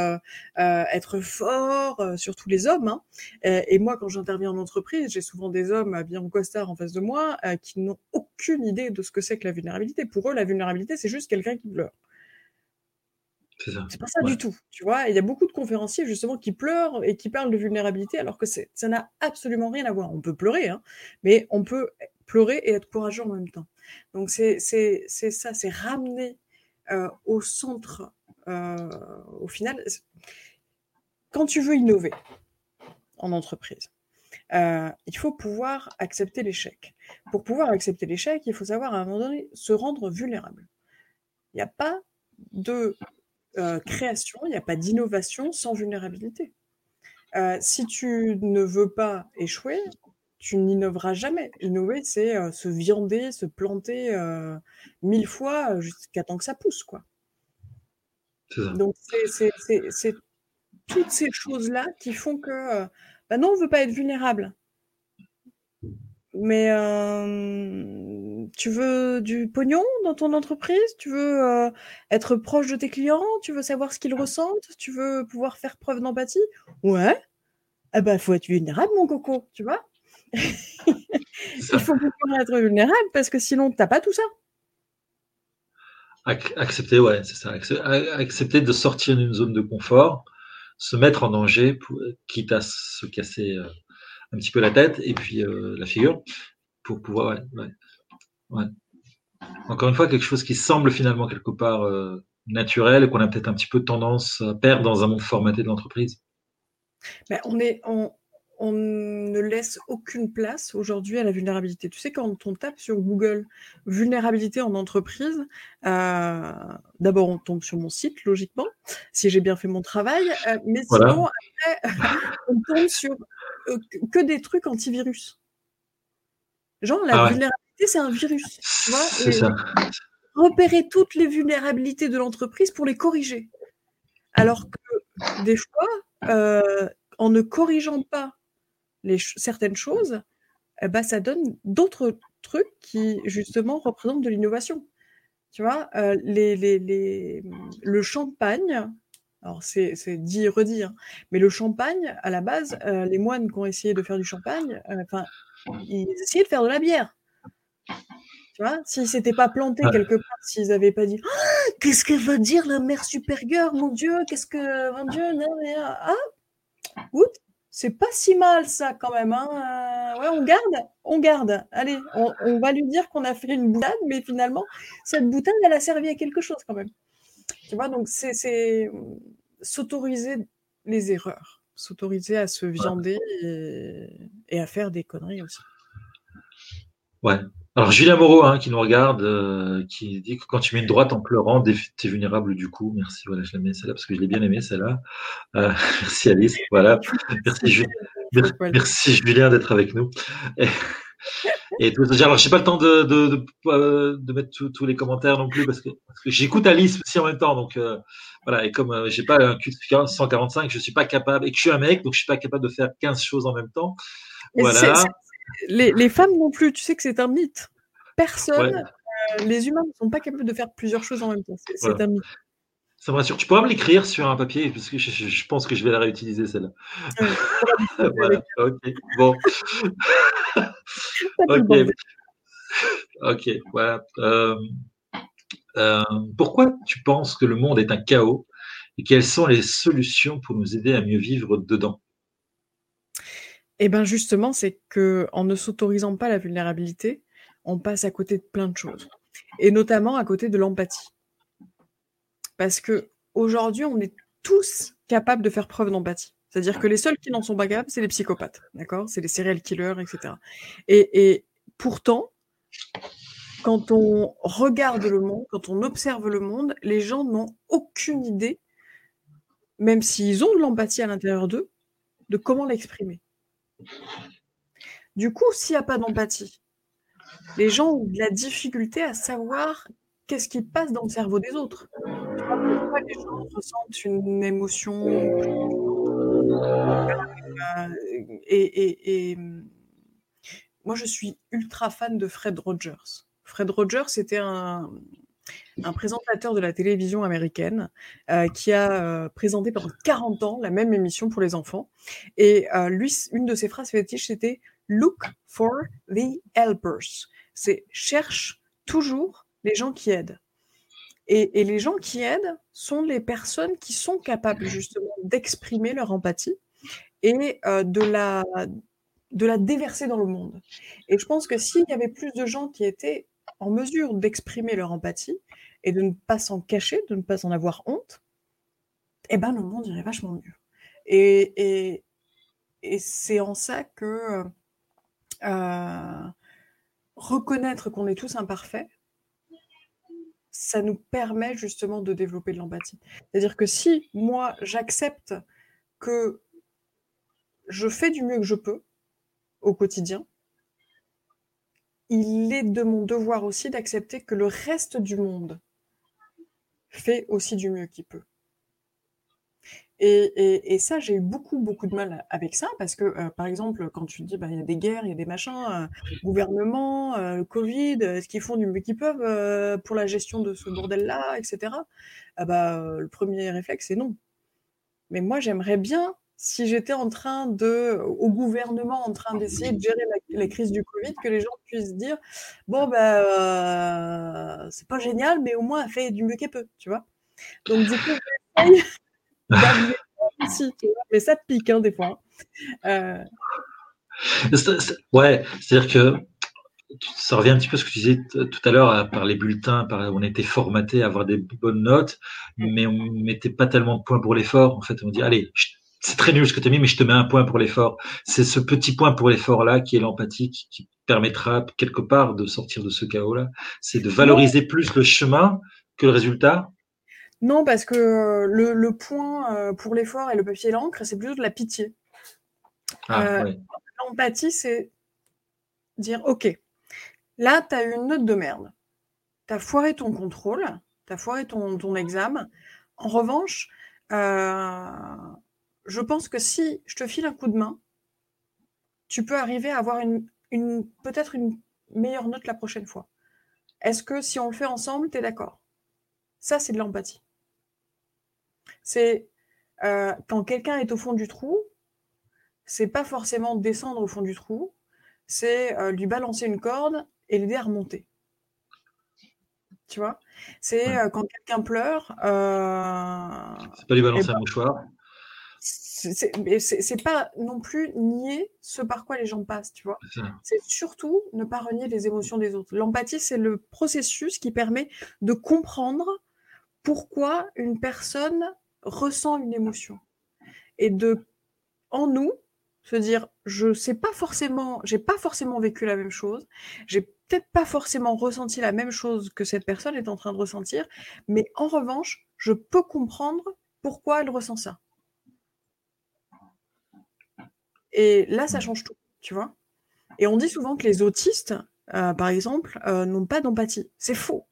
B: être fort sur tous les hommes. Hein. et moi, quand j'interviens en entreprise, j'ai souvent des hommes bien en costard en face de moi qui n'ont aucune idée de ce que c'est que la vulnérabilité. Pour eux, la vulnérabilité, c'est juste quelqu'un qui pleure. C'est pas ça ouais. du tout, tu vois? Il y a beaucoup de conférenciers justement qui pleurent et qui parlent de vulnérabilité alors que ça n'a absolument rien à voir. On peut pleurer, hein, mais on peut pleurer et être courageux en même temps. Donc c'est ça, c'est ramener euh, au centre, euh, au final, quand tu veux innover en entreprise, euh, il faut pouvoir accepter l'échec. Pour pouvoir accepter l'échec, il faut savoir à un moment donné se rendre vulnérable. Il n'y a pas de euh, création, il n'y a pas d'innovation sans vulnérabilité. Euh, si tu ne veux pas échouer, tu n'innoveras jamais. Innover, c'est euh, se viander, se planter mille fois jusqu'à temps que ça pousse, quoi.
A: Ça.
B: Donc c'est toutes ces choses-là qui font que, bah non, on veut pas être vulnérable. Mais euh, tu veux du pognon dans ton entreprise? Tu veux euh, être proche de tes clients? Tu veux savoir ce qu'ils ressentent? Tu veux pouvoir faire preuve d'empathie? Ouais. Eh ben, faut être vulnérable, mon coco, tu vois? Il faut pouvoir être vulnérable parce que sinon, t'as pas tout ça.
A: Accepter, ouais, c'est ça. Accepter de sortir d'une zone de confort, se mettre en danger, pour, quitte à se casser euh, un petit peu la tête et puis euh, la figure pour pouvoir. Ouais, ouais, Encore une fois, quelque chose qui semble finalement quelque part euh, naturel et qu'on a peut-être un petit peu tendance à perdre dans un monde formaté de l'entreprise.
B: On est, on, on ne laisse aucune place aujourd'hui à la vulnérabilité. Tu sais, quand on tape sur Google vulnérabilité en entreprise, euh, d'abord on tombe sur mon site, logiquement, si j'ai bien fait mon travail, euh, mais voilà. sinon, après, on tombe sur que des trucs antivirus. Genre, la ah ouais. vulnérabilité, c'est un virus. Tu vois
A: c'est ça.
B: Repérer toutes les vulnérabilités de l'entreprise pour les corriger. Alors que des fois, euh, en ne corrigeant pas les ch certaines choses, eh ben, ça donne d'autres trucs qui, justement, représentent de l'innovation. Tu vois, euh, les, les, les, le champagne, alors c'est dit et redit, hein, mais le champagne, à la base, euh, les moines qui ont essayé de faire du champagne, enfin, euh, ils essayaient de faire de la bière. Tu vois, s'ils s'étaient pas plantés quelque part, s'ils n'avaient pas dit oh, qu'est-ce que va dire la mère supérieure, mon Dieu, qu'est-ce que, mon Dieu, non, mais, ah, oups, c'est pas si mal ça quand même. Hein. Euh, ouais, on garde, on garde. Allez, on, on va lui dire qu'on a fait une boutade, mais finalement, cette boutade, elle a servi à quelque chose quand même. Tu vois, donc c'est s'autoriser les erreurs, s'autoriser à se viander et, et, à faire des conneries aussi.
A: Ouais. Alors Julien Moreau, hein, qui nous regarde, euh, qui dit que quand tu mets une droite en pleurant, t'es vulnérable du coup. Merci, voilà, je la mets celle-là parce que je l'ai bien aimée celle-là. Euh, merci Alice, voilà. Merci, Julien, merci Julien d'être avec nous. Et, et tout, alors j'ai pas le temps de, de, de, euh, de mettre tous les commentaires non plus parce que, parce que j'écoute Alice aussi en même temps, donc euh, voilà. Et comme euh, j'ai pas un Q 145, je suis pas capable et que je suis un mec, donc je suis pas capable de faire 15 choses en même temps. Voilà
B: les, les, femmes non plus, tu sais que c'est un mythe. Personne, euh, les humains ne sont pas capables de faire plusieurs choses en même temps. C'est un mythe.
A: Ça me rassure. Tu pourras me l'écrire sur un papier, parce que je, pense que je vais la réutiliser, celle-là. voilà, ok, bon. ok. Ok, voilà. Euh, euh, pourquoi tu penses que le monde est un chaos et quelles sont les solutions pour nous aider à mieux vivre dedans?
B: Et ben justement, c'est que en ne s'autorisant pas la vulnérabilité, on passe à côté de plein de choses, et notamment à côté de l'empathie. Parce que aujourd'hui, on est tous capables de faire preuve d'empathie. C'est-à-dire que les seuls qui n'en sont pas capables, c'est les psychopathes, d'accord? C'est les serial killers, etc. Et, et pourtant, quand on regarde le monde, quand on observe le monde, les gens n'ont aucune idée, même s'ils ont de l'empathie à l'intérieur d'eux, de comment l'exprimer. Du coup, s'il n'y a pas d'empathie, les gens ont de la difficulté à savoir qu'est-ce qui passe dans le cerveau des autres? Pourquoi les gens ressentent une émotion et, et, moi, je suis ultra fan de Fred Rogers. Fred Rogers, c'était un, un présentateur de la télévision américaine euh, qui a euh, présenté pendant 40 ans la même émission pour les enfants. Et euh, lui, une de ses phrases fétiches, c'était Look for the helpers. C'est cherche toujours les gens qui aident. Et, les gens qui aident sont les personnes qui sont capables justement d'exprimer leur empathie et de la de la déverser dans le monde. Et je pense que s'il y avait plus de gens qui étaient en mesure d'exprimer leur empathie et de ne pas s'en cacher, de ne pas en avoir honte, eh ben le monde irait vachement mieux. Et, et, c'est en ça que euh, reconnaître qu'on est tous imparfaits, ça nous permet justement de développer de l'empathie. C'est-à-dire que si moi j'accepte que je fais du mieux que je peux au quotidien, il est de mon devoir aussi d'accepter que le reste du monde fait aussi du mieux qu'il peut. Et, ça, j'ai eu beaucoup, beaucoup de mal avec ça, parce que, euh, par exemple, quand tu dis, bah, il y a des guerres, il y a des machins, euh, gouvernement, euh, Covid, est-ce qu'ils font du mieux qu'ils peuvent pour la gestion de ce bordel-là, etc. Ah bah, le premier réflexe, c'est non. Mais moi, j'aimerais bien si j'étais en train de, au gouvernement, en train d'essayer de gérer la, crise du Covid, que les gens puissent dire, bon, ben, euh, c'est pas génial, mais au moins, elle fait du mieux qu'elle peut, tu vois. Donc, du coup, mais ça pique, hein, des fois. Hein.
A: Euh... Ouais, c'est-à-dire que ça revient un petit peu à ce que tu disais tout à l'heure par les bulletins, par, on était formaté à avoir des bonnes notes, mais on mettait pas tellement de points pour l'effort. En fait, on dit allez, c'est très nul ce que tu as mis, mais je te mets un point pour l'effort. C'est ce petit point pour l'effort-là qui est l'empathie qui, permettra quelque part de sortir de ce chaos-là. C'est de valoriser plus le chemin que le résultat.
B: Non, parce que euh, le, point euh, pour l'effort et le papier et l'encre, c'est plutôt de la pitié. Ah, euh, l'empathie, c'est dire, OK, là, tu as eu une note de merde. Tu as foiré ton contrôle, tu as foiré ton, ton examen. En revanche, je pense que si je te file un coup de main, tu peux arriver à avoir une, une peut-être une meilleure note la prochaine fois. Est-ce que si on le fait ensemble, tu es d'accord? Ça, c'est de l'empathie. C'est euh, quand quelqu'un est au fond du trou, c'est pas forcément descendre au fond du trou, c'est euh, lui balancer une corde et l'aider à remonter. Tu vois? C'est euh, quand quelqu'un pleure.
A: c'est pas lui balancer un mouchoir
B: c'est pas non plus nier ce par quoi les gens passent, tu vois? C'est surtout ne pas renier les émotions des autres. L'empathie, c'est le processus qui permet de comprendre pourquoi une personne ressent une émotion et de en nous se dire je sais pas forcément j'ai pas forcément vécu la même chose j'ai peut-être pas forcément ressenti la même chose que cette personne est en train de ressentir, mais en revanche, je peux comprendre pourquoi elle ressent ça. Et là, ça change tout, tu vois. Et on dit souvent que les autistes, euh, par exemple, euh, n'ont pas d'empathie. C'est faux.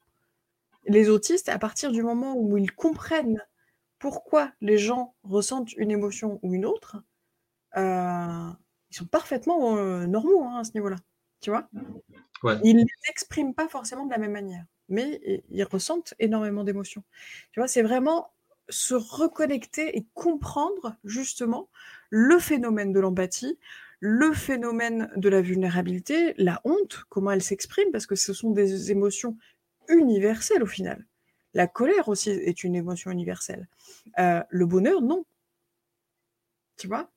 B: Les autistes, à partir du moment où ils comprennent pourquoi les gens ressentent une émotion ou une autre, euh, ils sont parfaitement normaux hein, à ce niveau-là. Tu vois Ils ne l'expriment pas forcément de la même manière, mais ils ressentent énormément d'émotions. Tu vois, c'est vraiment se reconnecter et comprendre justement le phénomène de l'empathie, le phénomène de la vulnérabilité, la honte, comment elle s'exprime, parce que ce sont des émotions universelles au final. La colère aussi est une émotion universelle. Euh, le bonheur, non. Tu vois?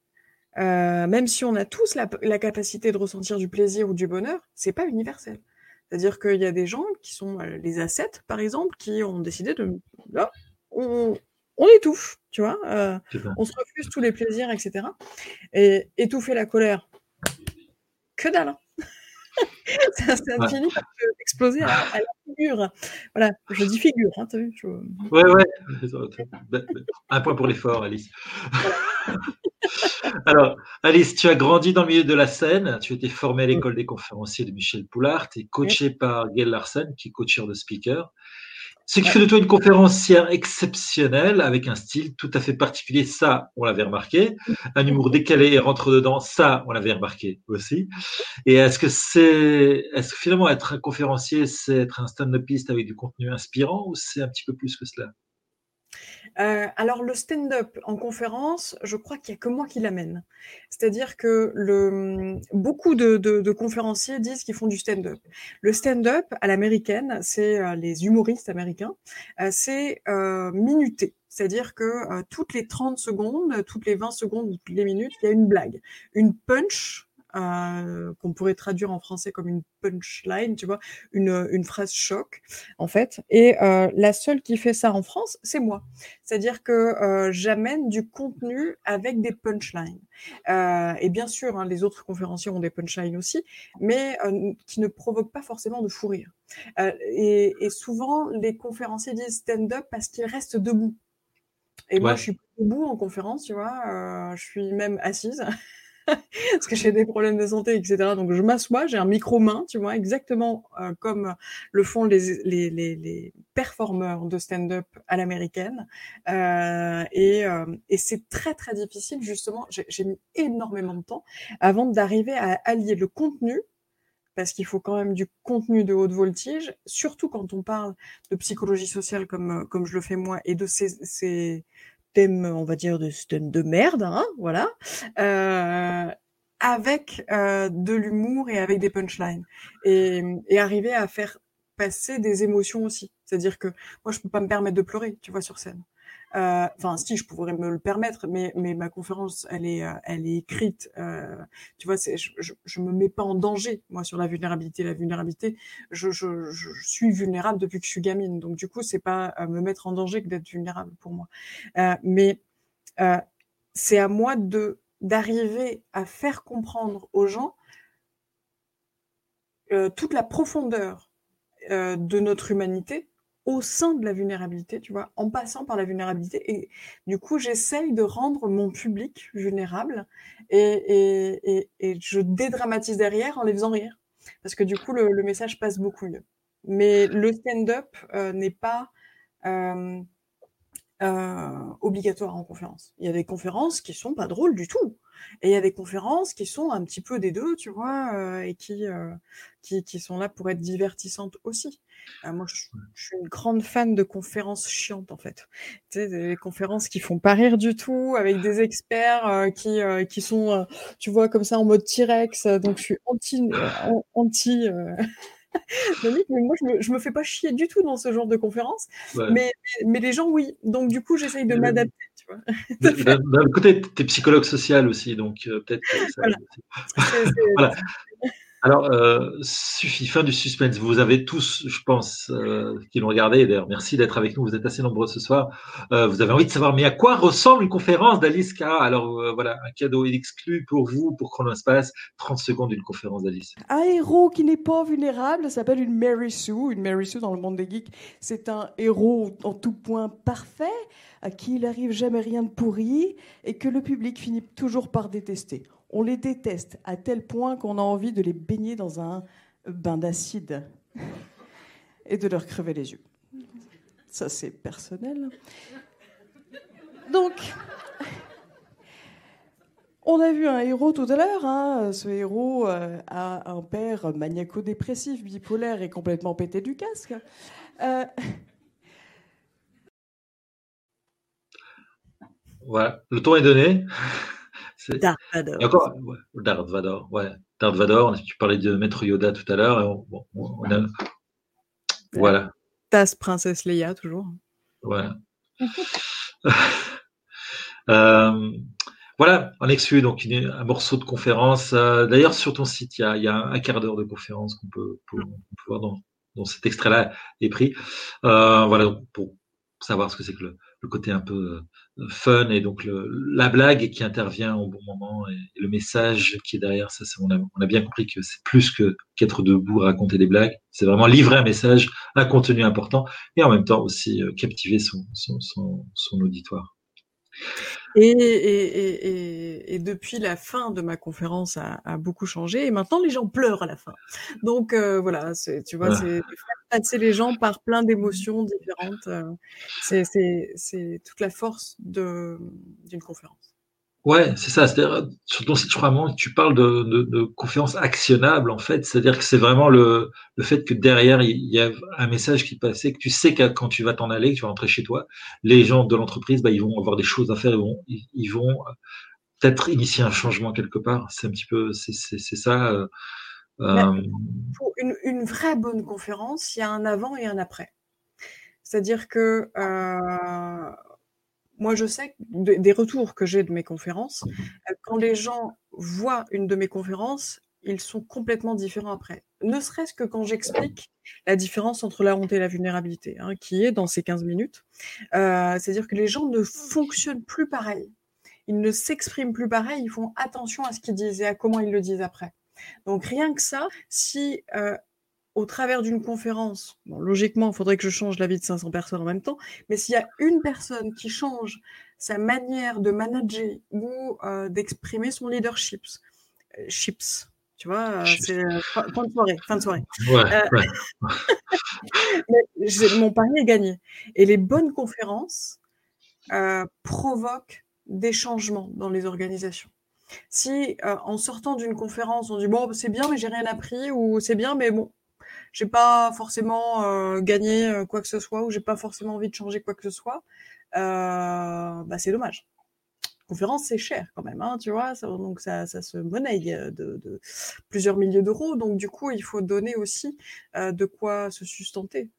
B: Euh, Même si on a tous la, capacité de ressentir du plaisir ou du bonheur, c'est pas universel. C'est-à-dire qu'il y a des gens qui sont euh, les ascètes, par exemple, qui ont décidé de... Là, on, on étouffe, tu vois. Euh, on se refuse tous les plaisirs, etc. Et étouffer la colère, que dalle. Ça, ça finit par exploser à, la figure. Voilà, je dis figure, hein, t'as vu
A: Ouais, ouais. Un point pour l'effort, Alice. Alors, Alice, tu as grandi dans le milieu de la scène, tu étais formée à l'école des conférenciers de Michel Poulard, tu es coachée par Gail Larsen, qui est coacheur de speaker. Ce qui fait de toi une conférencière exceptionnelle, avec un style tout à fait particulier, ça, on l'avait remarqué. Un humour décalé et rentre dedans, ça, on l'avait remarqué aussi. Et est-ce que c'est, est-ce que finalement être un conférencier, c'est être un stand-upiste avec du contenu inspirant ou c'est un petit peu plus que cela?
B: Euh, alors le stand-up en conférence, je crois qu'il y a que moi qui l'amène. C'est-à-dire que le, beaucoup de, conférenciers disent qu'ils font du stand-up. Le stand-up à l'américaine, c'est euh, les humoristes américains, euh, c'est minuté. C'est-à-dire que toutes les 30 secondes, toutes les 20 secondes toutes les minutes, il y a une blague, une punch euh, qu'on pourrait traduire en français comme une punchline, tu vois, une, une phrase choc, en fait. Et euh, la seule qui fait ça en France, c'est moi. C'est-à-dire que euh, j'amène du contenu avec des punchlines. et bien sûr, hein, les autres conférenciers ont des punchlines aussi, mais qui ne provoquent pas forcément de fou rire. Et, et, souvent, les conférenciers disent stand-up parce qu'ils restent debout. Et moi, je suis debout en conférence, tu vois, je suis même assise. parce que j'ai des problèmes de santé, etc. Donc je m'assois, j'ai un micro-main, tu vois, exactement euh, comme le font les, les, les, les performeurs de stand-up à l'américaine. Euh, et, euh, et c'est très très difficile, justement, j'ai mis énormément de temps avant d'arriver à allier le contenu parce qu'il faut quand même du contenu de haute voltige, surtout quand on parle de psychologie sociale comme, comme je le fais moi, et de ces, ces, on va dire, de, de merde, hein, voilà, euh, avec euh, de l'humour et avec des punchlines. Et, et arriver à faire passer des émotions aussi. C'est-à-dire que moi, je peux pas me permettre de pleurer, tu vois, sur scène. Euh, enfin, si, je pourrais me le permettre, mais, mais ma conférence, elle est, euh, elle est écrite. Euh, tu vois, je, je, je, me mets pas en danger, moi, sur la vulnérabilité. La vulnérabilité, je, je, je suis vulnérable depuis que je suis gamine. Donc, du coup, c'est pas me mettre en danger que d'être vulnérable pour moi. mais c'est à moi de d'arriver à faire comprendre aux gens toute la profondeur de notre humanité au sein de la vulnérabilité, tu vois, en passant par la vulnérabilité. Et du coup, j'essaye de rendre mon public vulnérable et, et, et, je dédramatise derrière en les faisant rire. Parce que du coup, le, message passe beaucoup mieux. Mais le stand-up euh, n'est pas euh, euh, obligatoire en conférence. Il y a des conférences qui sont pas drôles du tout. Et il y a des conférences qui sont un petit peu des deux, tu vois, euh, et qui, euh, qui, qui, sont là pour être divertissantes aussi. Euh, moi, je, suis une grande fan de conférences chiantes, en fait. Tu sais, des conférences qui font pas rire du tout, avec des experts qui, qui sont, tu vois, comme ça en mode T-Rex. Donc, je suis anti, anti moi, je me, je me fais pas chier du tout dans ce genre de conférence. Mais, mais les gens, oui. Donc, du coup, j'essaye de m'adapter.
A: D'un côté, tu es psychologue social aussi, donc euh, peut-être.
B: Voilà. voilà.
A: Alors, euh, suffit, fin du suspense. Vous avez tous, je pense, euh, qui l'ont regardé. D'ailleurs, merci d'être avec nous. Vous êtes assez nombreux ce soir. Euh, vous avez envie de savoir, mais à quoi ressemble une conférence d'Alice K? Alors, voilà, un cadeau exclu pour vous, pour Chronospace. 30 secondes d'une conférence d'Alice.
D: Un héros qui n'est pas vulnérable s'appelle une Mary Sue. Une Mary Sue dans le monde des geeks, c'est un héros en tout point parfait, à qui il arrive jamais rien de pourri et que le public finit toujours par détester. On les déteste à tel point qu'on a envie de les baigner dans un bain d'acide et de leur crever les yeux. Ça, c'est personnel. Donc, on a vu un héros tout à l'heure. Hein. Ce héros euh, a un père maniaco-dépressif, bipolaire et complètement pété du casque. Euh,
A: Voilà, le ton est donné.
B: Dark Vador.
A: Encore, ouais, Darth Vador, ouais. Darth Vador, tu parlais de Maître Yoda tout à l'heure. et on- bon, on a- Voilà,
B: Tasse Princesse Leia, toujours.
A: voilà. Euh, voilà, en exclu, donc une- un morceau de conférence. Euh, D'ailleurs, sur ton site, il y a, il y a un quart d'heure de conférence qu'on peut, voir dans, dans cet extrait-là est pris. Euh, voilà, donc, pour savoir ce que c'est que le, le côté un peu euh, fun et donc la blague qui intervient au bon moment et, le message qui est derrière ça. On a, bien compris que c'est plus que qu'être debout raconter des blagues. C'est vraiment livrer un message, un contenu important et en même temps aussi euh, captiver son auditoire.
B: Et, et, et, et, et depuis la fin de ma conférence a, a beaucoup changé et maintenant les gens pleurent à la fin. Donc euh, voilà, tu vois,
A: Ouais.
B: c'est passer les gens par plein d'émotions différentes. euh, c'est toute la force de d'une conférence.
A: Ouais, c'est ça. C'est-à-dire, sur ton site, je crois, moment, tu parles de, de, de conférences actionnables, en fait. C'est-à-dire que c'est vraiment le, le fait que derrière, il y a un message qui passait, que tu sais que quand tu vas t'en aller, que tu vas rentrer chez toi, les gens de l'entreprise, bah, ils vont avoir des choses à faire, ils vont, ils, vont euh, peut-être initier un changement quelque part. C'est un petit peu, c'est, c'est, c'est ça. euh, euh,
B: Pour une, une vraie bonne conférence, il y a un avant et un après. C'est-à-dire que euh, moi, je sais des retours que j'ai de mes conférences, euh, quand les gens voient une de mes conférences, ils sont complètement différents après. Ne serait-ce que quand j'explique la différence entre la honte et la vulnérabilité, hein, qui est dans ces 15 minutes. Euh, C'est-à-dire que les gens ne fonctionnent plus pareil. Ils ne s'expriment plus pareil, ils font attention à ce qu'ils disent et à comment ils le disent après. Donc rien que ça, si euh, au travers d'une conférence, bon, logiquement, il faudrait que je change la vie de 500 personnes en même temps, mais s'il y a une personne qui change sa manière de manager ou euh, d'exprimer son leadership, euh, chips, tu vois, euh, c'est euh, fin de soirée, fin de soirée.
A: ouais, ouais.
B: Mais j'ai- mon pari est gagné. Et les bonnes conférences provoquent des changements dans les organisations. Si en sortant d'une conférence, on dit bon c'est bien mais j'ai rien appris ou c'est bien mais bon j'ai pas forcément euh, gagné euh, quoi que ce soit ou j'ai pas forcément envie de changer quoi que ce soit, euh, bah c'est dommage. Conférence c'est cher quand même, hein, tu vois, ça, donc ça, ça se monnaie de, de plusieurs milliers d'euros, donc du coup il faut donner aussi euh, de quoi se sustenter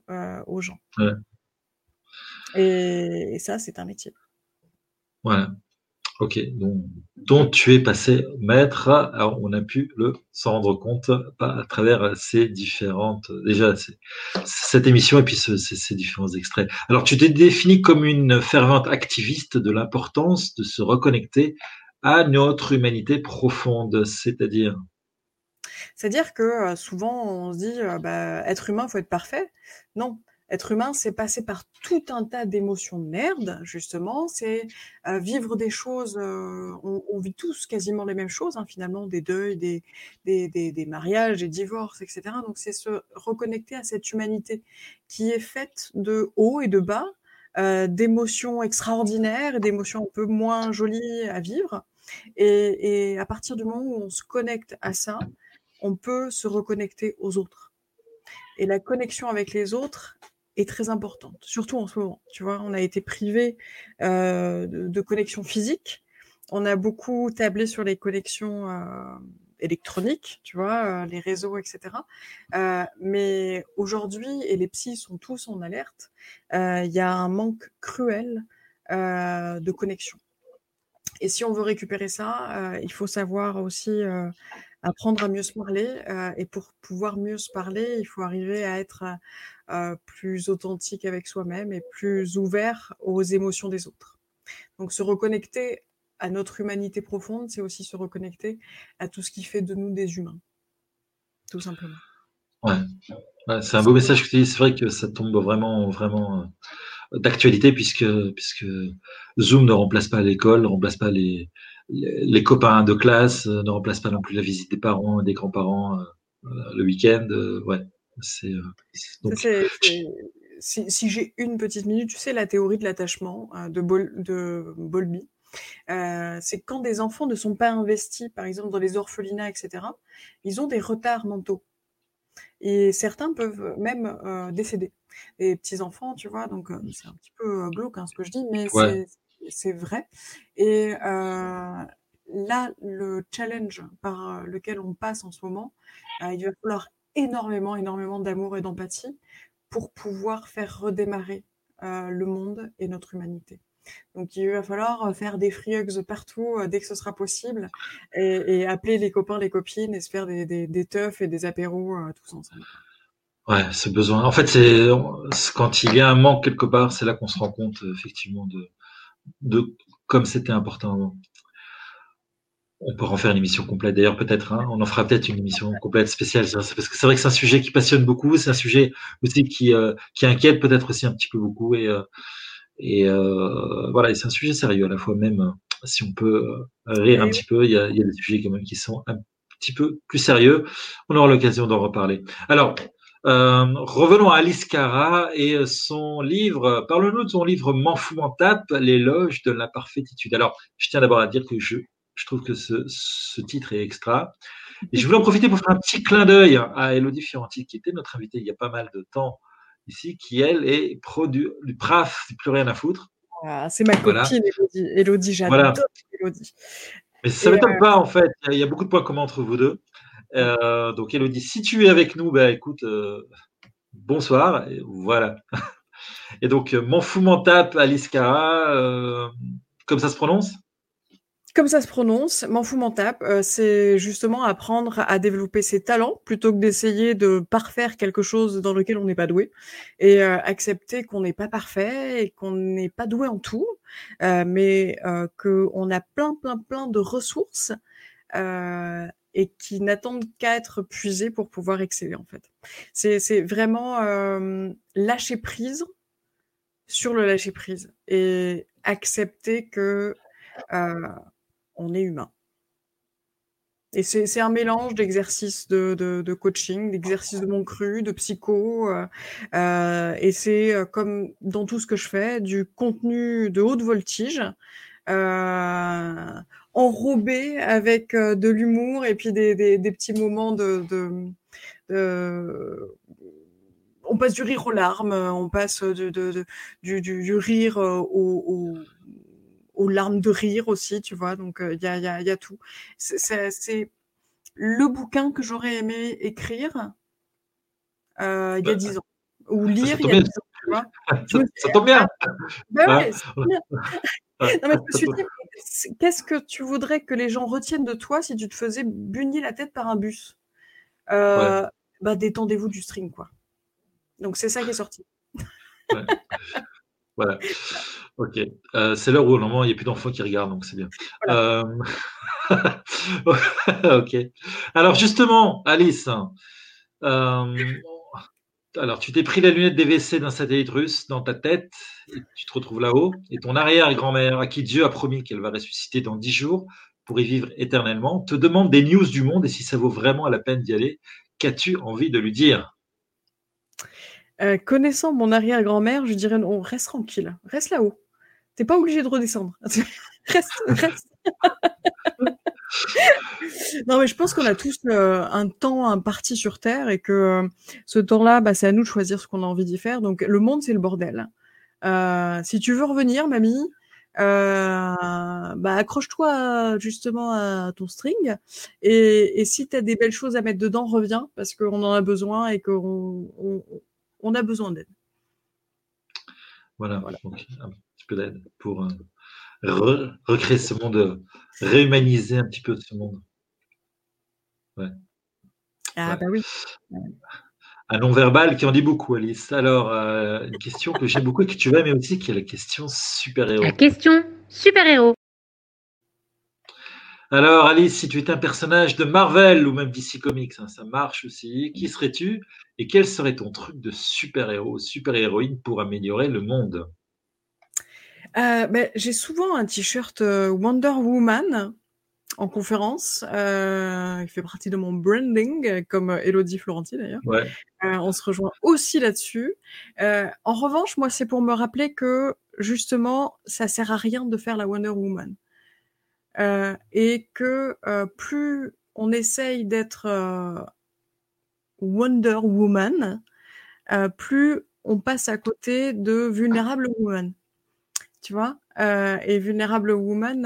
B: aux gens.
A: Ouais.
B: Et, et ça c'est un métier.
A: Voilà. Ok, donc, dont tu es passé maître, alors on a pu le s'en rendre compte à travers ces différentes, déjà cette émission et puis ce- ces, ces différents extraits. Alors tu t'es défini comme une fervente activiste de l'importance de se reconnecter à notre humanité profonde, c'est-à-dire?
B: C'est-à-dire que euh, souvent on se dit euh, bah, être humain faut être parfait. Non, être humain c'est passer par tout un tas d'émotions de merde justement. C'est euh, vivre des choses. euh, on, vit tous quasiment les mêmes choses hein, finalement, des deuils, des, des, des, mariages, des divorces, etc. Donc c'est se reconnecter à cette humanité qui est faite de hauts et de bas, euh, d'émotions extraordinaires et d'émotions un peu moins jolies à vivre. Et à partir du moment où on se connecte à ça, on peut se reconnecter aux autres. Et la connexion avec les autres est très importante, surtout en ce moment. Tu vois, on a été privé euh, de, de connexion physique. On a beaucoup tablé sur les connexions euh, électroniques, tu vois, euh, les réseaux, etc. Mais aujourd'hui, et les psys sont tous en alerte, il y a un manque cruel de connexion. Et si on veut récupérer ça, il faut savoir aussi apprendre à mieux se parler. et pour pouvoir mieux se parler, il faut arriver à être plus authentique avec soi-même et plus ouvert aux émotions des autres. Donc se reconnecter à notre humanité profonde, c'est aussi se reconnecter à tout ce qui fait de nous des humains, tout simplement.
A: Ouais, c'est un beau message que tu dis. C'est vrai que ça tombe vraiment, vraiment euh, d'actualité puisque, puisque Zoom ne remplace pas l'école, ne remplace pas les, les, copains de classe, euh, ne remplace pas non plus la visite des parents, des grands-parents euh, le week-end. ouais, c'est.
B: si, j'ai une petite minute, tu sais, la théorie de l'attachement de, Bol, de Bolby, c'est quand des enfants ne sont pas investis, par exemple dans les orphelinats, etc., ils ont des retards mentaux. Et certains peuvent même euh, décéder. Les petits-enfants, tu vois, donc euh, c'est un petit peu euh, glauque hein, ce que je dis, mais c'est vrai. Et là, le challenge par lequel on passe en ce moment, il va falloir énormément, énormément d'amour et d'empathie pour pouvoir faire redémarrer le monde et notre humanité. Donc il va falloir euh, faire des free hugs partout euh, dès que ce sera possible et, appeler les copains, les copines et se faire des, des, teufs et des apéros euh, tous ensemble.
A: Ouais, ce besoin. En fait, c'est quand il y a un manque quelque part, c'est là qu'on se rend compte effectivement de, de comme c'était important avant. On peut en faire une émission complète. D'ailleurs, peut-être, hein, on en fera peut-être une émission complète spéciale. Parce que c'est vrai que c'est un sujet qui passionne beaucoup. C'est un sujet aussi qui, qui inquiète peut-être aussi un petit peu beaucoup. Et, et euh, voilà, c'est un sujet sérieux à la fois, même euh, si on peut euh, rire un petit peu, il y a, il y a des sujets quand même qui sont un petit peu plus sérieux. On aura l'occasion d'en reparler. Alors, euh, revenons à Alice Cara et son livre. Parle-nous de son livre M'en fous, m'en tape, l'éloge de l'imparfaititude. Alors, je tiens d'abord à dire que je, je trouve que ce, ce, titre est extra. Et je voulais en profiter pour faire un petit clin d'œil à Elodie Fiorenti, qui était notre invitée il y a pas mal de temps ici, qui elle est produit du PRAF, plus rien à foutre.
B: Ah, c'est ma copine, Elodie. Elodie, j'adore Elodie.
A: Mais ça ne m'étonne euh, pas, en fait. Il y, a beaucoup de points communs entre vous deux. Euh, donc, Elodie, si tu es avec nous, ben, écoute, euh, bonsoir. Et voilà. Et donc, m'en fous, m'en tape, Alice Cara, comme ça se prononce?
B: Comme ça se prononce, m'en fous, m'en tape, euh, c'est justement apprendre à développer ses talents plutôt que d'essayer de parfaire quelque chose dans lequel on n'est pas doué et euh, accepter qu'on n'est pas parfait et qu'on n'est pas doué en tout, euh, mais qu'on a plein, plein, plein de ressources et qui n'attendent qu'à être puisées pour pouvoir exceller en fait. C'est vraiment lâcher prise sur le lâcher prise et accepter que on est humain. Et c'est un mélange d'exercices de, coaching, d'exercices de mon cru, de psycho. Euh, euh, et c'est euh, comme dans tout ce que je fais, du contenu de haute voltige, enrobé avec de l'humour et puis des, petits moments de, on passe du rire aux larmes, on passe du, du, rire au, aux larmes de rire aussi, tu vois. Donc, il y, a, y, a, y, a, tout. C'est le bouquin que j'aurais aimé écrire euh, il y a bah, dix ans. Ou lire il y a dix ans, tu
A: vois. Ça, tombe bien.
B: Ben ouais, non, mais je me suis dit, qu'est-ce que tu voudrais que les gens retiennent de toi si tu te faisais bunir la tête par un bus? Euh, Bah, détendez-vous du string, quoi. Donc, c'est ça qui est sorti.
A: Ouais. Voilà. Ok. Euh, c'est l'heure où normalement il n'y a plus d'enfants qui regardent, donc c'est bien. Euh, ok. Alors justement, Alice, euh, alors tu t'es pris la lunette DVC d'un satellite russe dans ta tête, et tu te retrouves là-haut, et ton arrière-grand-mère, à qui Dieu a promis qu'elle va ressusciter dans dix jours pour y vivre éternellement, te demande des news du monde et si ça vaut vraiment la peine d'y aller. Qu'as-tu envie de lui dire?
B: Euh, connaissant mon arrière-grand-mère, je dirais non, reste tranquille, reste là-haut. T'es pas obligé de redescendre. reste, reste. non, mais je pense qu'on a tous euh, un temps imparti sur Terre et que euh, ce temps-là, bah, c'est à nous de choisir ce qu'on a envie d'y faire. Donc, le monde, c'est le bordel. si tu veux revenir, mamie, bah, accroche-toi justement à ton string. Et, et si tu as des belles choses à mettre dedans, reviens parce qu'on en a besoin et qu'on on a besoin d'aide.
A: Voilà, Donc, un petit peu d'aide pour euh, recréer ce monde, réhumaniser un petit peu ce monde.
B: Ah bah oui.
A: Un non-verbal qui en dit beaucoup, Alice. Alors, euh, une question que j'aime beaucoup et que tu aimes aussi, qui est la question super-héros.
C: La question super-héros.
A: Alors, Alice, si tu étais un personnage de Marvel ou même DC Comics, hein, ça marche aussi, qui serais-tu et quel serait ton truc de super-héros, super-héroïne pour améliorer le monde?
B: Euh, ben, j'ai souvent un t-shirt euh, Wonder Woman en conférence. Euh, il fait partie de mon branding, euh, comme Elodie Florenti d'ailleurs.
A: Ouais.
B: Euh, on se rejoint aussi là-dessus. Euh, en revanche, moi, c'est pour me rappeler que justement, ça sert à rien de faire la Wonder Woman. Euh, et que euh, plus on essaye d'être euh, Wonder Woman, euh, plus on passe à côté de Vulnerable Woman. Tu vois? Euh, Et Vulnerable Woman,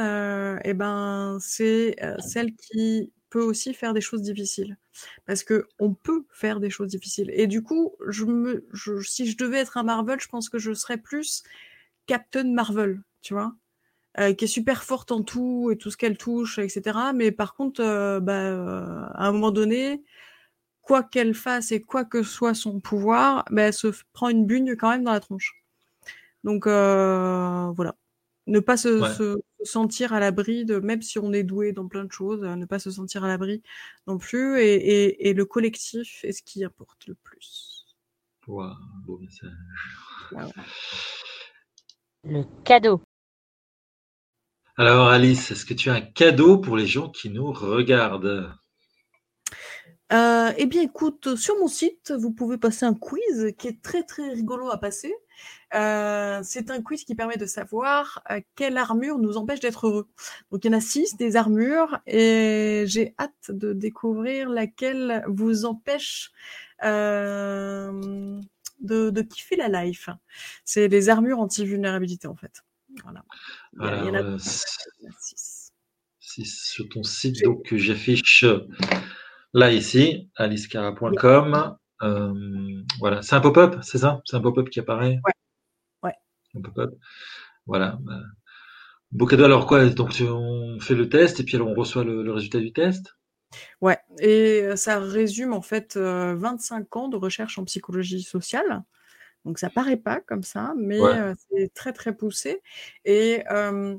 B: eh ben, c'est celle qui peut aussi faire des choses difficiles. Parce que on peut faire des choses difficiles. Et du coup, je me, je, si je devais être un Marvel, je pense que je serais plus Captain Marvel, tu vois? Euh, qui est super forte en tout et tout ce qu'elle touche, etc. Mais par contre, euh, bah, euh, à un moment donné, quoi qu'elle fasse et quoi que soit son pouvoir, bah, elle se prend une bugne quand même dans la tronche. Donc euh, voilà, ne pas se,
A: Ouais.
B: se- se sentir à l'abri de, même si on est doué dans plein de choses, euh, ne pas se sentir à l'abri non plus. Et, et, et le collectif est ce qui importe le plus.
A: Wow, beau message.
C: Le cadeau.
A: Alors, Alice, est-ce que tu as un cadeau pour les gens qui nous regardent?
B: Euh, eh bien, écoute, sur mon site, vous pouvez passer un quiz qui est très très rigolo à passer. Euh, c'est un quiz qui permet de savoir euh, quelle armure nous empêche d'être heureux. Donc, il y en a six des armures et j'ai hâte de découvrir laquelle vous empêche euh, de, de kiffer la life. C'est les armures anti-vulnérabilité en fait. Voilà. Il y, a- il y en a,
A: Alors, euh,
B: il y en a six.
A: si sur ton site
B: J'ai-
A: donc que j'affiche là ici, alicecara.com. Euh, voilà, c'est un pop-up, c'est ça? C'est un pop-up qui apparaît?
B: Ouais. Ouais.
A: Un pop-up. Voilà. Beau cadeau. Alors quoi Donc on fait le test et puis alors on reçoit le, le résultat du test?
B: Ouais, et euh, ça résume en fait euh, 25 ans de recherche en psychologie sociale. Donc ça paraît pas comme ça, mais
A: Ouais.
B: euh, c'est très très poussé et euh,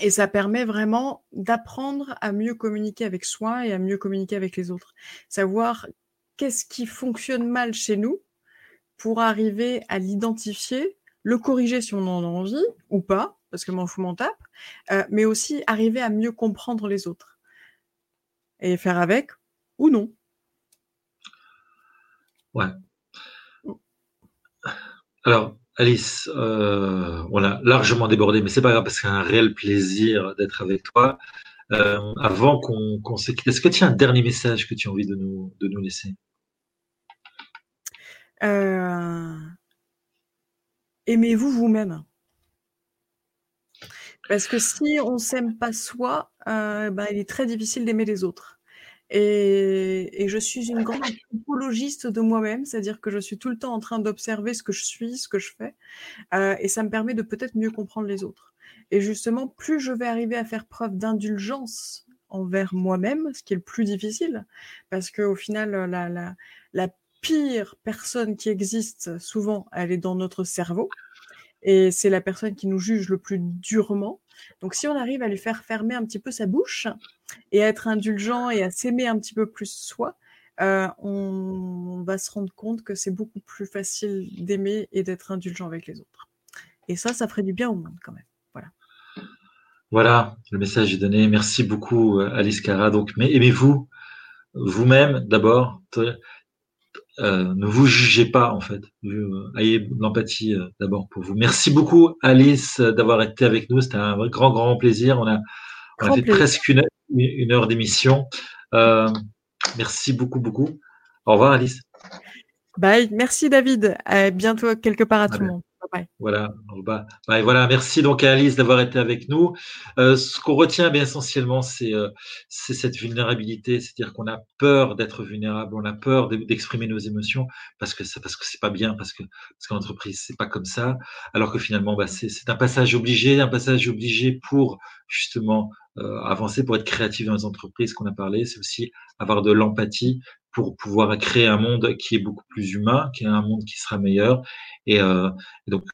B: et ça permet vraiment d'apprendre à mieux communiquer avec soi et à mieux communiquer avec les autres. Savoir qu'est-ce qui fonctionne mal chez nous pour arriver à l'identifier, le corriger si on en a envie ou pas, parce que m'en fous m'en tape, euh, mais aussi arriver à mieux comprendre les autres et faire avec ou non.
A: Alors Alice, euh, on a largement débordé, mais c'est pas grave parce que c'est un réel plaisir d'être avec toi. Euh, avant qu'on qu'on se quitte, est-ce que tu as un dernier message que tu as envie de nous, laisser?
B: Euh, Aimez-vous vous-même? Parce que si on s'aime pas soi, ben, il est très difficile d'aimer les autres. Et, et je suis une grande apologiste de moi-même, c'est-à-dire que je suis tout le temps en train d'observer ce que je suis, ce que je fais, euh, et ça me permet de peut-être mieux comprendre les autres. Et justement, plus je vais arriver à faire preuve d'indulgence envers moi-même, ce qui est le plus difficile, parce que au final, la, la, la pire personne qui existe, souvent, elle est dans notre cerveau. Et c'est la personne qui nous juge le plus durement. Donc, si on arrive à lui faire fermer un petit peu sa bouche et à être indulgent et à s'aimer un petit peu plus soi, euh, on va se rendre compte que c'est beaucoup plus facile d'aimer et d'être indulgent avec les autres. Et ça, ça ferait du bien au monde quand même.
A: Voilà, le message est donné. Merci beaucoup, euh, Alice Cara. Donc, mais aimez-vous vous-même d'abord. Euh, ne vous jugez pas en fait. Euh, ayez de l'empathie euh, d'abord pour vous. Merci beaucoup, Alice, d'avoir été avec nous. C'était un grand, grand plaisir. On a, on a fait
B: plaisir.
A: presque une, une heure d'émission. Euh, merci beaucoup, beaucoup. Au revoir, Alice.
B: Bye. Merci David. À bientôt quelque part à tout le monde.
A: Voilà, merci donc à Alice d'avoir été avec nous. Euh, ce qu'on retient bien essentiellement, c'est euh, c'est cette vulnérabilité, c'est-à-dire qu'on a peur d'être vulnérable, on a peur de- d'exprimer nos émotions parce que c'est parce que c'est pas bien, parce que parce qu'en entreprise c'est pas comme ça, alors que finalement bah, c'est un passage obligé, un passage obligé pour justement avancer, pour être créatif dans les entreprises qu'on a parlé, c'est aussi avoir de l'empathie pour pouvoir créer un monde qui est beaucoup plus humain, qui est un monde qui sera meilleur. Et, euh, donc,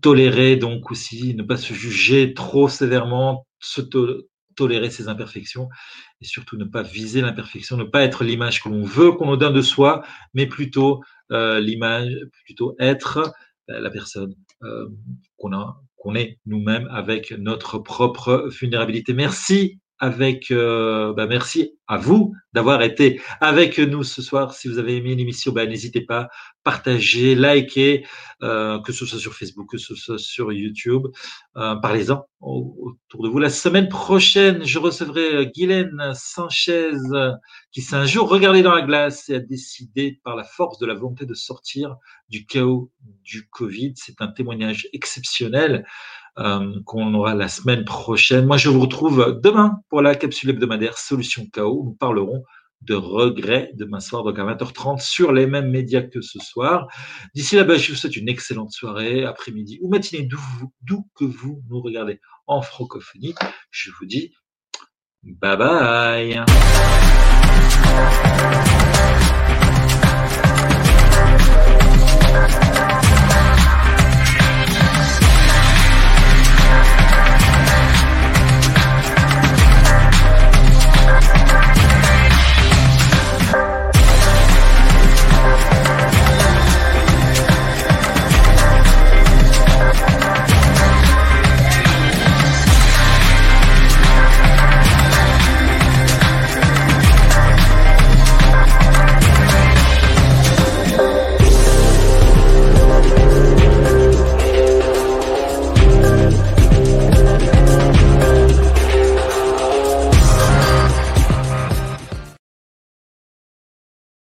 A: tolérer donc aussi, ne pas se juger trop sévèrement, se tolérer ses imperfections et surtout ne pas viser l'imperfection, ne pas être l'image que l'on veut qu'on nous donne de soi, mais plutôt euh, l'image, plutôt être la personne euh, qu'on a, qu'on est nous-mêmes avec notre propre vulnérabilité. Merci avec, euh, bah merci à vous d'avoir été avec nous ce soir. Si vous avez aimé l'émission, bah, n'hésitez pas, partagez, likez, euh, que ce soit sur Facebook, que ce soit sur YouTube. Euh, Parlez-en autour de vous. La semaine prochaine, je recevrai euh, Guylaine Sanchez, qui s'est un jour regardé dans la glace et a décidé par la force de la volonté de sortir du chaos du Covid. C'est un témoignage exceptionnel. Euh, qu'on aura la semaine prochaine. Moi, je vous retrouve demain pour la capsule hebdomadaire Solution Chaos. Nous parlerons de regrets demain soir, donc à 20h30 sur les mêmes médias que ce soir. D'ici là, bas je vous souhaite une excellente soirée, après-midi ou matinée, d'où que vous nous regardez en francophonie. Je vous dis bye bye.